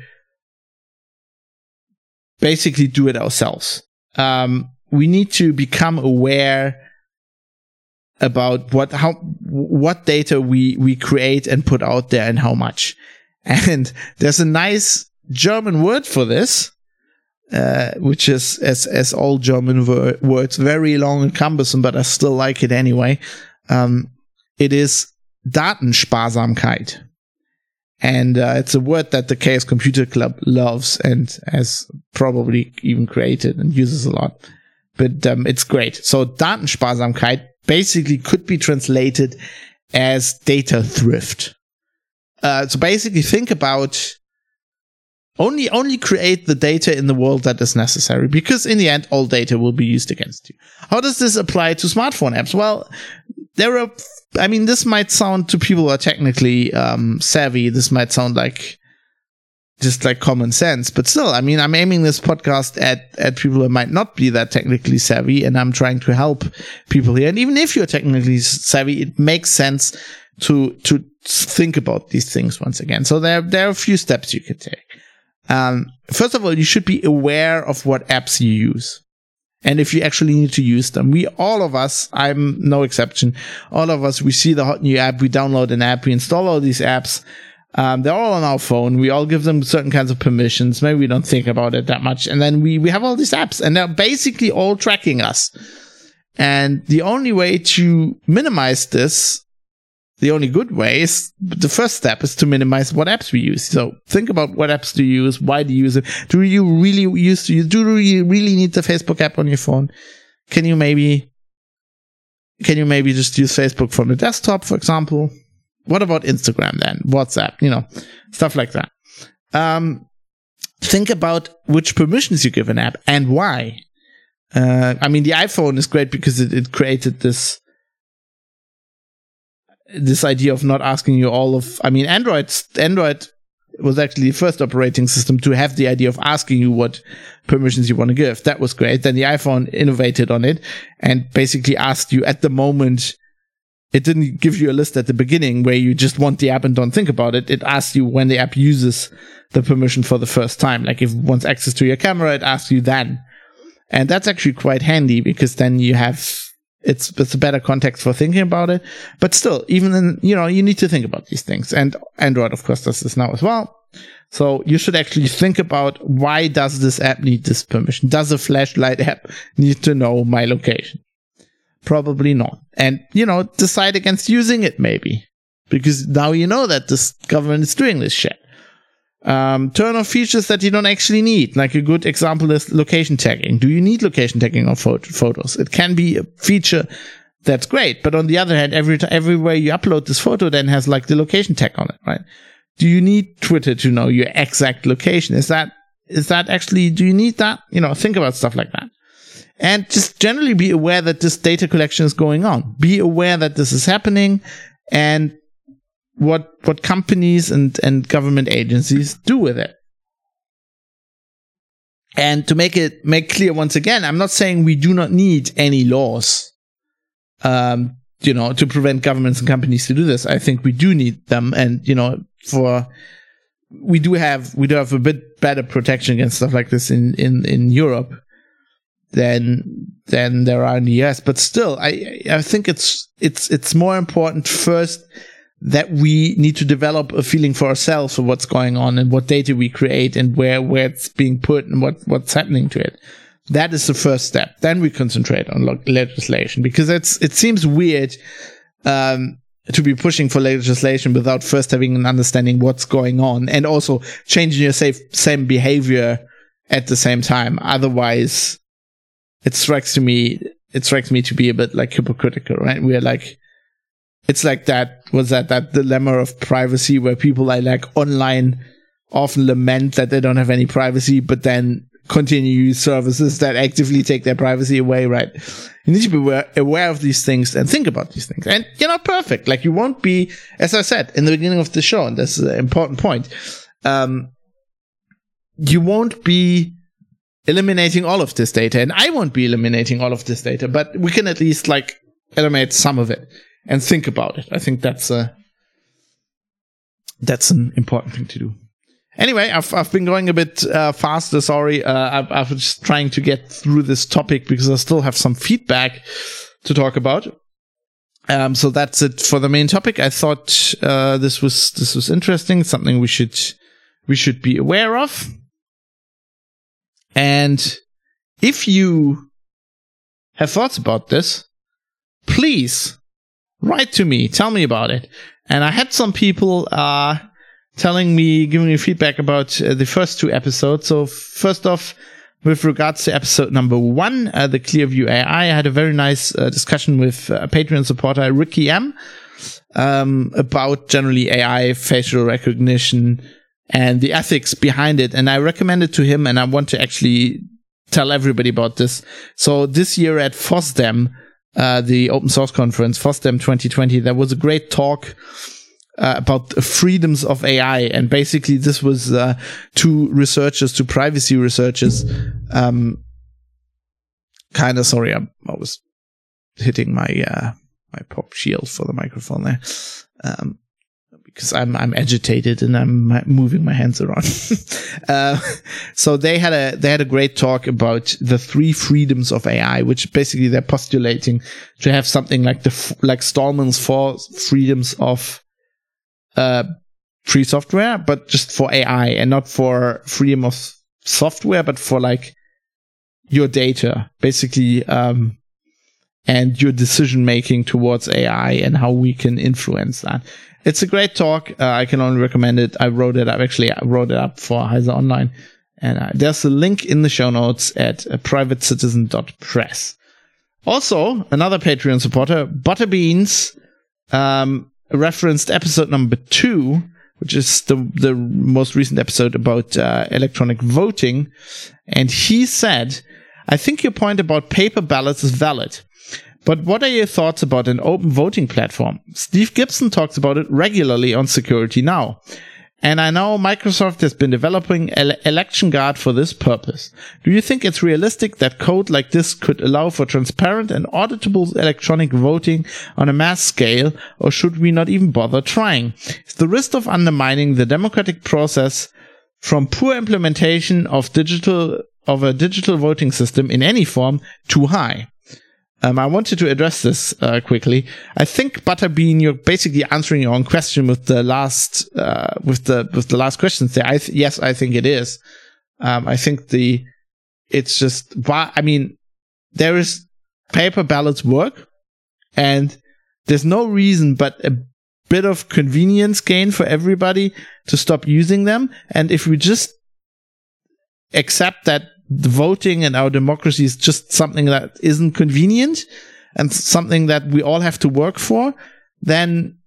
basically do it ourselves. Um, we need to become aware about what how what data we we create and put out there and how much. And there's a nice German word for this, uh, which is as as all German wor- words, very long and cumbersome, but I still like it anyway. Um, it is Datensparsamkeit, and uh, it's a word that the Chaos Computer Club loves and has probably even created and uses a lot. But um, it's great. So Datensparsamkeit basically could be translated as data thrift. Uh, so basically, think about only only create the data in the world that is necessary because in the end all data will be used against you. How does this apply to smartphone apps? Well, there are I mean this might sound to people who are technically um, savvy, this might sound like just like common sense, but still, I mean, I'm aiming this podcast at, at people who might not be that technically savvy and I'm trying to help people here. And even if you're technically savvy, it makes sense to, to think about these things once again. So there, there are a few steps you could take. Um, first of all, you should be aware of what apps you use. And if you actually need to use them, we, all of us, I'm no exception. All of us, we see the hot new app, we download an app, we install all these apps. Um, they're all on our phone. We all give them certain kinds of permissions. Maybe we don't think about it that much. And then we, we have all these apps and they're basically all tracking us. And the only way to minimize this the only good way is the first step is to minimize what apps we use. So think about what apps do you use? Why do you use it? Do you really use to use? Do you really need the Facebook app on your phone? Can you maybe, can you maybe just use Facebook from the desktop, for example? What about Instagram then? WhatsApp, you know, stuff like that. Um, think about which permissions you give an app and why. Uh, I mean, the iPhone is great because it, it created this, this idea of not asking you all of i mean android android was actually the first operating system to have the idea of asking you what permissions you want to give. That was great. Then the iphone innovated on it and basically asked you at the moment it didn't give you a list at the beginning where you just want the app and don't think about it. It asks you when the app uses the permission for the first time. Like if it wants access to your camera it asks you then. And that's actually quite handy because then you have it's it's a better context for thinking about it. But still, even in you know, you need to think about these things. And Android, of course, does this now as well. So you should actually think about why does this app need this permission? Does a flashlight app need to know my location? Probably not. And, you know, decide against using it maybe. Because now you know that this government is doing this shit. Um, turn off features that you don't actually need. Like a good example is location tagging. Do you need location tagging on pho- photos? It can be a feature that's great, but on the other hand, every t- everywhere you upload this photo then has like the location tag on it, right? Do you need Twitter to know your exact location? Is that is that actually do you need that? You know, think about stuff like that. And just generally be aware that this data collection is going on. Be aware that this is happening and what what companies and and government agencies do with it. And to make it make clear once again, I'm not saying we do not need any laws, um, you know, to prevent governments and companies to do this. I think we do need them, and you know, for we do have we do have a bit better protection against stuff like this in in in Europe than than there are in the US. But still, I I think it's it's it's more important first that we need to develop a feeling for ourselves of what's going on and what data we create and where where it's being put and what what's happening to it. That is the first step. Then we concentrate on lo- legislation because it's it seems weird um, to be pushing for legislation without first having an understanding what's going on and also changing your safe, same behavior at the same time. Otherwise, it strikes to me it strikes me to be a bit like hypocritical, right? We're like it's like that was that that dilemma of privacy where people are like online often lament that they don't have any privacy, but then continue use services that actively take their privacy away, right? You need to be aware, aware of these things and think about these things. And you're not perfect. Like you won't be, as I said in the beginning of the show, and this is an important point. Um, you won't be eliminating all of this data and I won't be eliminating all of this data, but we can at least like eliminate some of it and think about it. I think that's a that's an important thing to do. Anyway, I've I've been going a bit uh, faster. Sorry, uh, I, I was just trying to get through this topic because I still have some feedback to talk about. Um, so that's it for the main topic. I thought uh, this was this was interesting, something we should we should be aware of. And if you have thoughts about this, please write to me, tell me about it. And I had some people uh, telling me, giving me feedback about uh, the first two episodes. So first off, with regards to episode number one, uh, the Clearview AI, I had a very nice uh, discussion with uh, Patreon supporter Ricky M um, about generally AI, facial recognition, and the ethics behind it. And I recommended to him, and I want to actually tell everybody about this. So this year at FOSDEM, uh, the open source conference, FOSDEM 2020, there was a great talk uh, about the freedoms of AI. And basically, this was uh, two researchers, two privacy researchers. Um, kind of sorry, I, I, was hitting my uh, my pop shield for the microphone there. Um, because I'm I'm agitated and I'm moving my hands around. uh, so they had a they had a great talk about the three freedoms of AI, which basically they're postulating to have something like the like Stallman's four freedoms of uh, free software, but just for AI and not for freedom of software, but for like your data, basically, um, and your decision making towards AI and how we can influence that. It's a great talk. Uh, I can only recommend it. I wrote it up. Actually, I wrote it up for Heise Online. And uh, there's a link in the show notes at uh, privatecitizen.press. Also, another Patreon supporter, Butterbeans, um, referenced episode number two, which is the, the most recent episode about uh, electronic voting. And he said, I think your point about paper ballots is valid. But what are your thoughts about an open voting platform? Steve Gibson talks about it regularly on Security Now. And I know Microsoft has been developing ele- ElectionGuard for this purpose. Do you think it's realistic that code like this could allow for transparent and auditable electronic voting on a mass scale, or should we not even bother trying? Is the risk of undermining the democratic process from poor implementation of digital of a digital voting system in any form too high? Um, I wanted to address this uh, quickly. I think Butterbean, you're basically answering your own question with the last uh, with the with the last questions there. I th- yes, I think it is. Um, I think the it's just why I mean there is paper ballots work, and there's no reason but a bit of convenience gain for everybody to stop using them. And if we just accept that the voting and our democracy is just something that isn't convenient and something that we all have to work for, then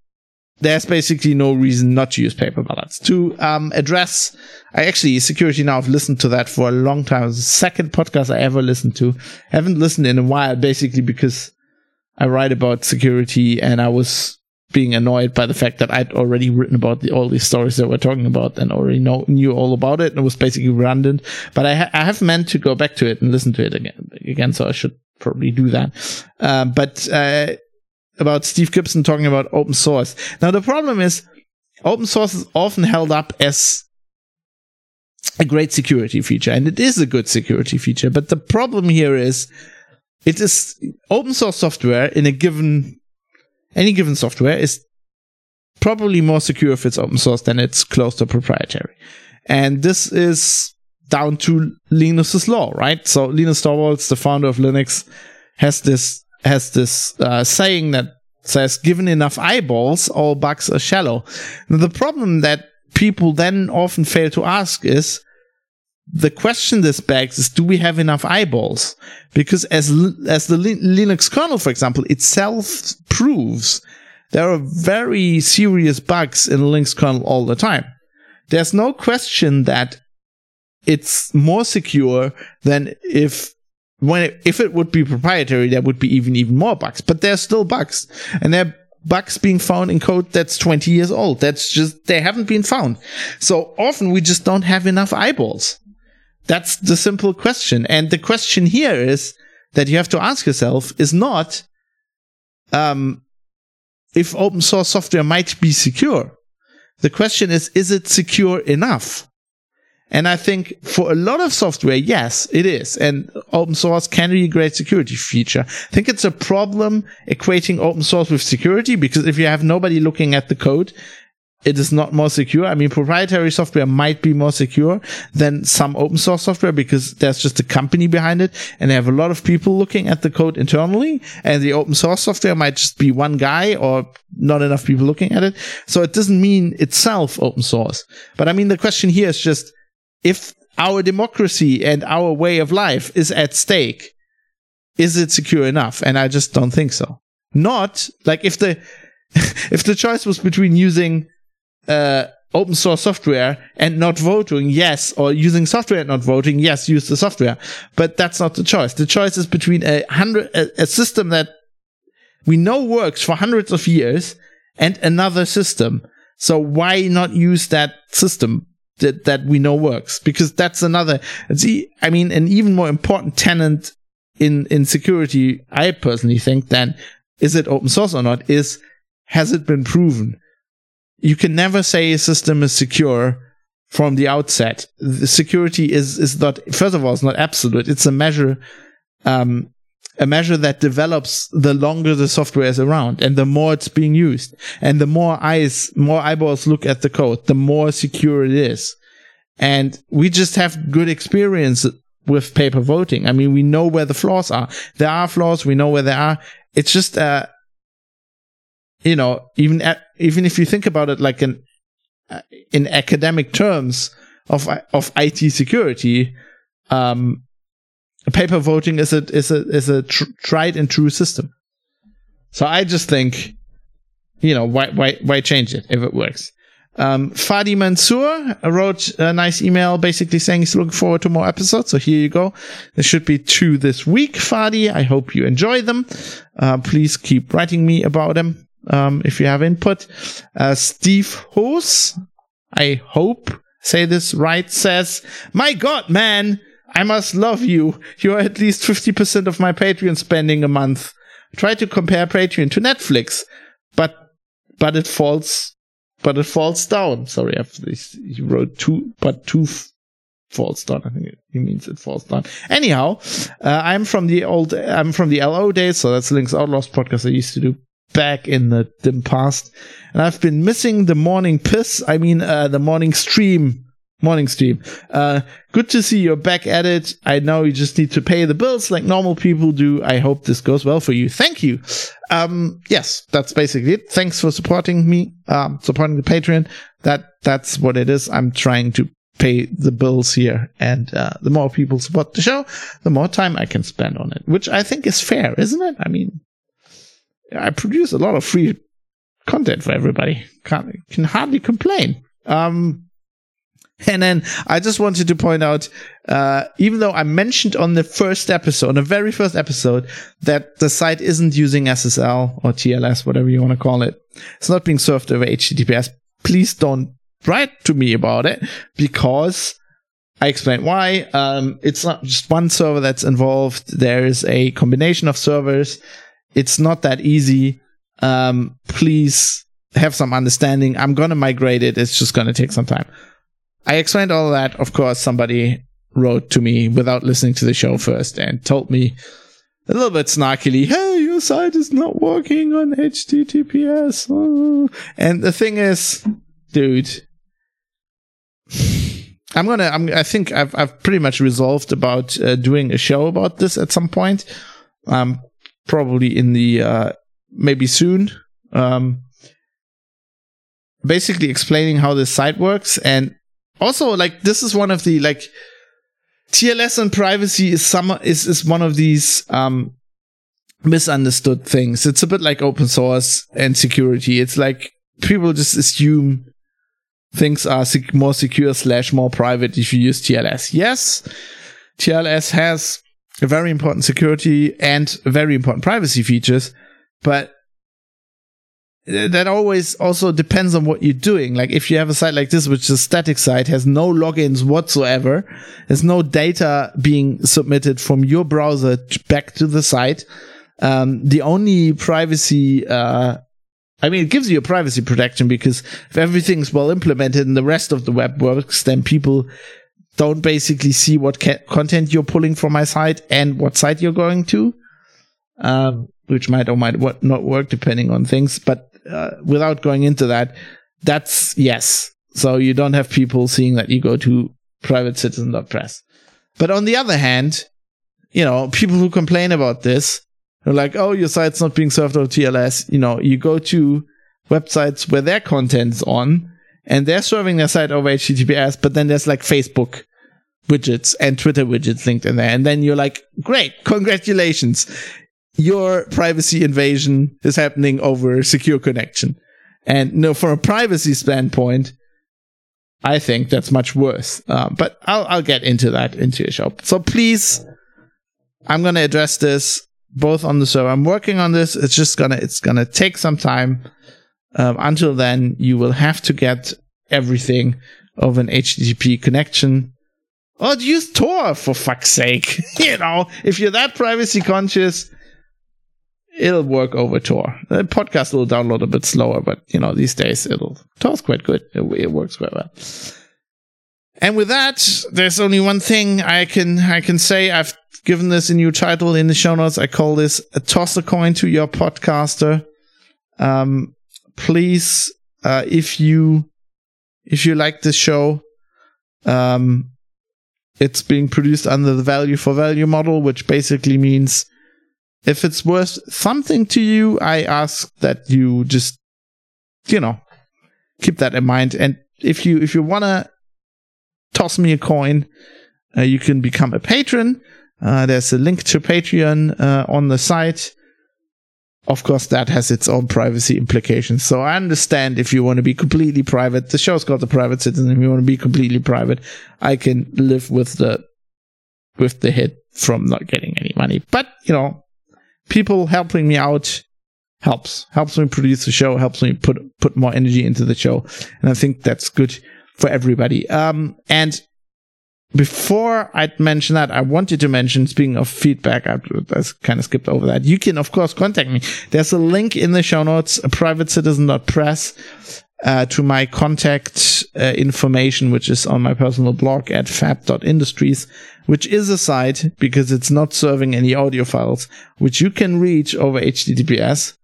there's basically no reason not to use paper ballots. To um, address, I actually, Security Now, I've listened to that for a long time. It was the second podcast I ever listened to. I haven't listened in a while, basically because I write about security and I was being annoyed by the fact that I'd already written about the, all these stories that we're talking about and already know, knew all about it and it was basically redundant. But I, ha- I have meant to go back to it and listen to it again, again so I should probably do that. Uh, but uh, about Steve Gibson talking about open source. Now, the problem is open source is often held up as a great security feature, and it is a good security feature. But the problem here is it is open source software in a given any given software is probably more secure if it's open source than it's closed or proprietary. And this is down to Linus's law, right? So Linus Torvalds, the founder of Linux, has this has this uh, saying that says, "Given enough eyeballs, all bugs are shallow." Now, the problem that people then often fail to ask is the question this begs is do we have enough eyeballs? Because as as the linux kernel for example itself proves there are very serious bugs in the linux kernel all the time. There's no question that it's more secure than if when it, if it would be proprietary there would be even even more bugs. But there's still bugs. And there are bugs being found in code that's 20 years old. That's just they haven't been found. So often we just don't have enough eyeballs that's the simple question. And the question here is that you have to ask yourself is not um, if open source software might be secure. The question is, is it secure enough? And I think for a lot of software, yes, it is. And open source can be a great security feature. I think it's a problem equating open source with security because if you have nobody looking at the code, it is not more secure. I mean, proprietary software might be more secure than some open source software because there's just a company behind it and they have a lot of people looking at the code internally and the open source software might just be one guy or not enough people looking at it. So it doesn't mean itself open source. But I mean, the question here is just if our democracy and our way of life is at stake, is it secure enough? And I just don't think so. Not like if the, if the choice was between using uh, open source software and not voting, yes, or using software and not voting, yes, use the software. But that's not the choice. The choice is between a hundred, a, a system that we know works for hundreds of years and another system. So why not use that system that, that we know works? Because that's another, see, I mean, an even more important tenant in, in security, I personally think, than is it open source or not, is has it been proven? You can never say a system is secure from the outset. The security is is not first of all it's not absolute. It's a measure um, a measure that develops the longer the software is around and the more it's being used. And the more eyes more eyeballs look at the code the more secure it is. And we just have good experience with paper voting. I mean we know where the flaws are. There are flaws. We know where they are. It's just uh, you know, even even if you think about it like in uh, in academic terms of of IT security, um, paper voting is a is a is a tr- tried and true system. So I just think, you know, why why why change it if it works? Um, Fadi Mansour wrote a nice email basically saying he's looking forward to more episodes. So here you go. There should be two this week, Fadi. I hope you enjoy them. Uh, please keep writing me about them um, if you have input. Uh, Steve Hoos, I hope say this right, says, My God, man, I must love you. You are at least 50% of my Patreon spending a month. Try to compare Patreon to Netflix, but, but it falls, but it falls down. Sorry, he wrote two, but two falls down. I think he means it falls down. Anyhow, uh, I'm from the old, I'm from the LO days, so that's Linux Outlaws podcast I used to do back in the dim past, and I've been missing the morning piss. I mean, uh, the morning stream. Morning stream. Uh, good to see you're back at it. I know you just need to pay the bills like normal people do. I hope this goes well for you. Thank you. Um, yes, that's basically it. Thanks for supporting me, um, supporting the Patreon. That, that's what it is. I'm trying to pay the bills here. And, uh, the more people support the show, the more time I can spend on it, which I think is fair, isn't it? I mean, I produce a lot of free content for everybody. Can't, can hardly complain. Um, and then I just wanted to point out, uh, even though I mentioned on the first episode, on the very first episode, that the site isn't using SSL or TLS, whatever you want to call it, it's not being served over HTTPS. Please don't write to me about it because I explained why. Um, it's not just one server that's involved. There is a combination of servers. It's not that easy. Um, please have some understanding. I'm going to migrate it. It's just going to take some time. I explained all that. Of course, somebody wrote to me without listening to the show first and told me a little bit snarkily, hey, your site is not working on HTTPS. Oh. And the thing is, dude, I'm gonna, I'm, I think I've, I've pretty much resolved about uh, doing a show about this at some point. Um, probably in the, uh, maybe soon. Um, basically explaining how this site works and also like this is one of the like TLS and privacy is some is is one of these um misunderstood things. It's a bit like open source and security. It's like people just assume things are sec- more secure slash more private if you use TLS. Yes, TLS has very important security and very important privacy features, but that always also depends on what you're doing. Like if you have a site like this, which is a static site, has no logins whatsoever, there's no data being submitted from your browser back to the site. Um, the only privacy, uh, I mean, it gives you a privacy protection because if everything's well implemented and the rest of the web works, then people don't basically see what ca- content you're pulling from my site and what site you're going to. Um, which might or might not work depending on things, but uh, without going into that, that's yes. So you don't have people seeing that you go to privatecitizen.press. But on the other hand, you know, people who complain about this are like, oh, your site's not being served over TLS. You know, you go to websites where their content's on and they're serving their site over HTTPS, but then there's like Facebook widgets and Twitter widgets linked in there. And then you're like, great, congratulations your privacy invasion is happening over secure connection. And no, from a privacy standpoint, I think that's much worse. Uh, but I'll I'll get into that into your show. So please, I'm gonna address this both on the server. I'm working on this. It's just gonna it's gonna take some time. Um, until then, you will have to get everything of an HTTP connection. Or use Tor for fuck's sake. you know, if you're that privacy conscious, it'll work over Tor. The podcast will download a bit slower, but you know, these days it'll Tor's quite good. It, it, works quite well. And with that, there's only one thing I can I can say. I've given this a new title in the show notes. I call this a toss a coin to your podcaster. Um, please, uh, if you if you like this show, um, it's being produced under the value for value model, which basically means if it's worth something to you, I ask that you just, you know, keep that in mind. And if you if you wanna toss me a coin, uh, you can become a patron. Uh, there's a link to Patreon uh, on the site. Of course, that has its own privacy implications. So I understand if you want to be completely private. The show's called The Private Citizen. If you want to be completely private, I can live with the with the hit from not getting any money. But you know, people helping me out helps helps me produce the show helps me put put more energy into the show and i think that's good for everybody um and before I'd mention that, I wanted to mention, speaking of feedback, I, I kind of skipped over that. You can, of course, contact me. There's a link in the show notes, privatecitizen.press. uh, to my contact uh, information, which is on my personal blog at fab.industries, which is a site because it's not serving any audio files, which you can reach over HTTPS.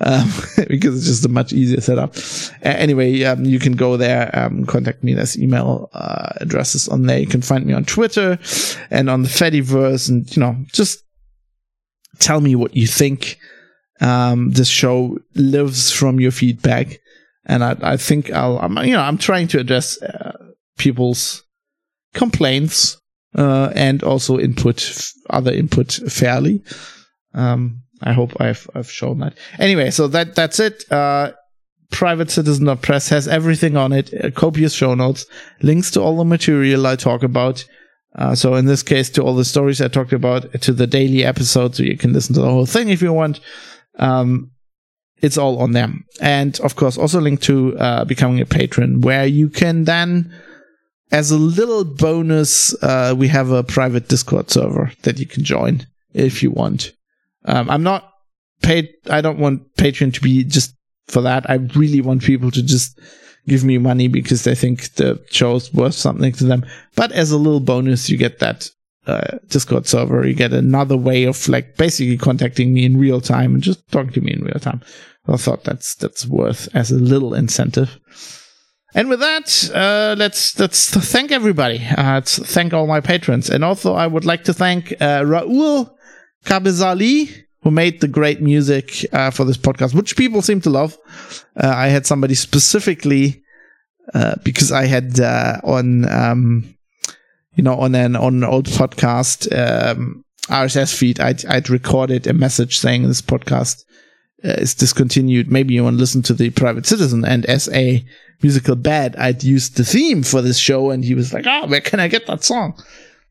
Um, because it's just a much easier setup. Anyway, um, you can go there, um, contact me. There's email uh, addresses on there. You can find me on Twitter and on the Fediverse, and you know, just tell me what you think. Um, this show lives from your feedback, and I, I think I'll, I'm, you know, I'm trying to address uh, people's complaints uh, and also input other input fairly. Um, I hope I've I've shown that. Anyway, so that that's it. Uh, Private Citizen of Press has everything on it. Uh, copious show notes, links to all the material I talk about. Uh, so in this case, to all the stories I talked about, to the daily episode, so you can listen to the whole thing if you want. Um, it's all on there, and of course, also link to uh, becoming a patron, where you can then, as a little bonus, uh, we have a private Discord server that you can join if you want. Um, I'm not paid. I don't want Patreon to be just for that. I really want people to just give me money because they think the show's worth something to them. But as a little bonus, you get that uh, Discord server. You get another way of like basically contacting me in real time and just talking to me in real time. I thought that's that's worth as a little incentive. And with that, uh, let's let's thank everybody. Uh, let's thank all my patrons, and also I would like to thank uh, Raul Cabezalí, who made the great music uh, for this podcast, which people seem to love. Uh, I had somebody specifically uh, because I had uh, on, um, you know, on an on an old podcast um, RSS feed, I'd, I'd recorded a message saying this podcast uh, is discontinued. Maybe you want to listen to the Private Citizen, and as a musical bed, I'd used the theme for this show, and he was like, "Ah, oh, where can I get that song?"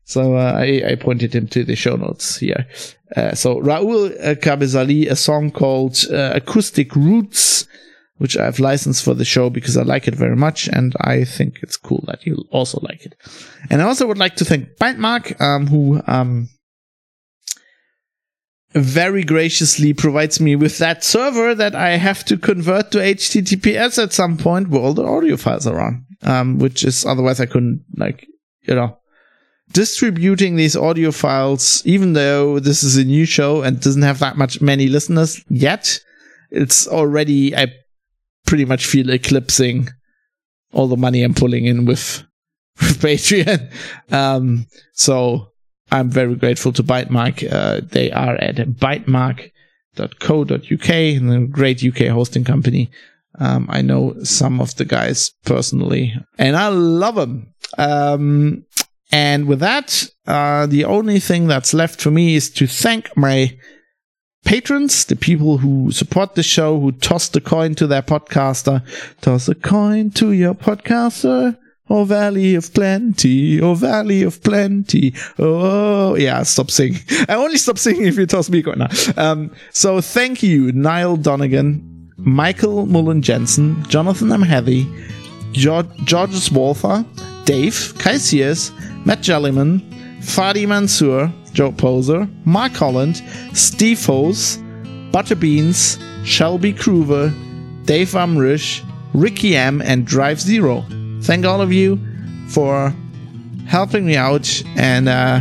So uh, I, I, pointed him to the show notes here. Uh, so Raul Cabezalí, a song called uh, Acoustic Roots, which I've licensed for the show because I like it very much, and I think it's cool that you also like it. And I also would like to thank Bytemark, um, who um, very graciously provides me with that server that I have to convert to HTTPS at some point where all the audio files are on, um, which is otherwise I couldn't like you know distributing these audio files, even though this is a new show and doesn't have that much many listeners yet, it's already I pretty much feel eclipsing all the money I'm pulling in with with Patreon. Um, so I'm very grateful to Bytemark. Uh, they are at bytemark.co.uk and a great UK hosting company. Um, I know some of the guys personally and I love them. Um, and with that, uh, the only thing that's left for me is to thank my patrons, the people who support the show, who toss the coin to their podcaster. Toss a coin to your podcaster. Oh, Valley of Plenty, oh, Valley of Plenty. Oh, yeah, stop singing. I only stop singing if you toss me a coin now. Um, so thank you, Niall Donegan, Michael Mullen Jensen, Jonathan M. Hethey, George, Walther, Dave, Kai Sears, Matt Jellyman, Fadi Mansour, Joe Poser, Mark Holland, Steve Hose, Butterbeans, Shelby Kruver, Dave Amrish, Ricky M, and Drive Zero. Thank all of you for helping me out and uh,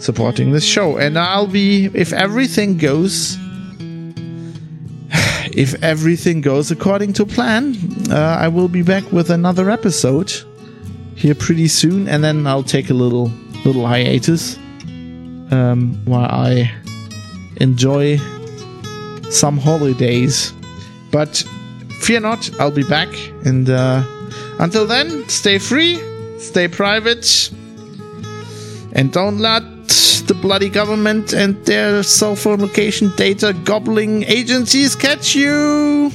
supporting this show. And I'll be, if everything goes, if everything goes according to plan, uh, I will be back with another episode here pretty soon, and then I'll take a little little hiatus um, while I enjoy some holidays. But fear not, I'll be back, and uh, until then, stay free, stay private, and don't let the bloody government and their cell phone location data gobbling agencies catch you.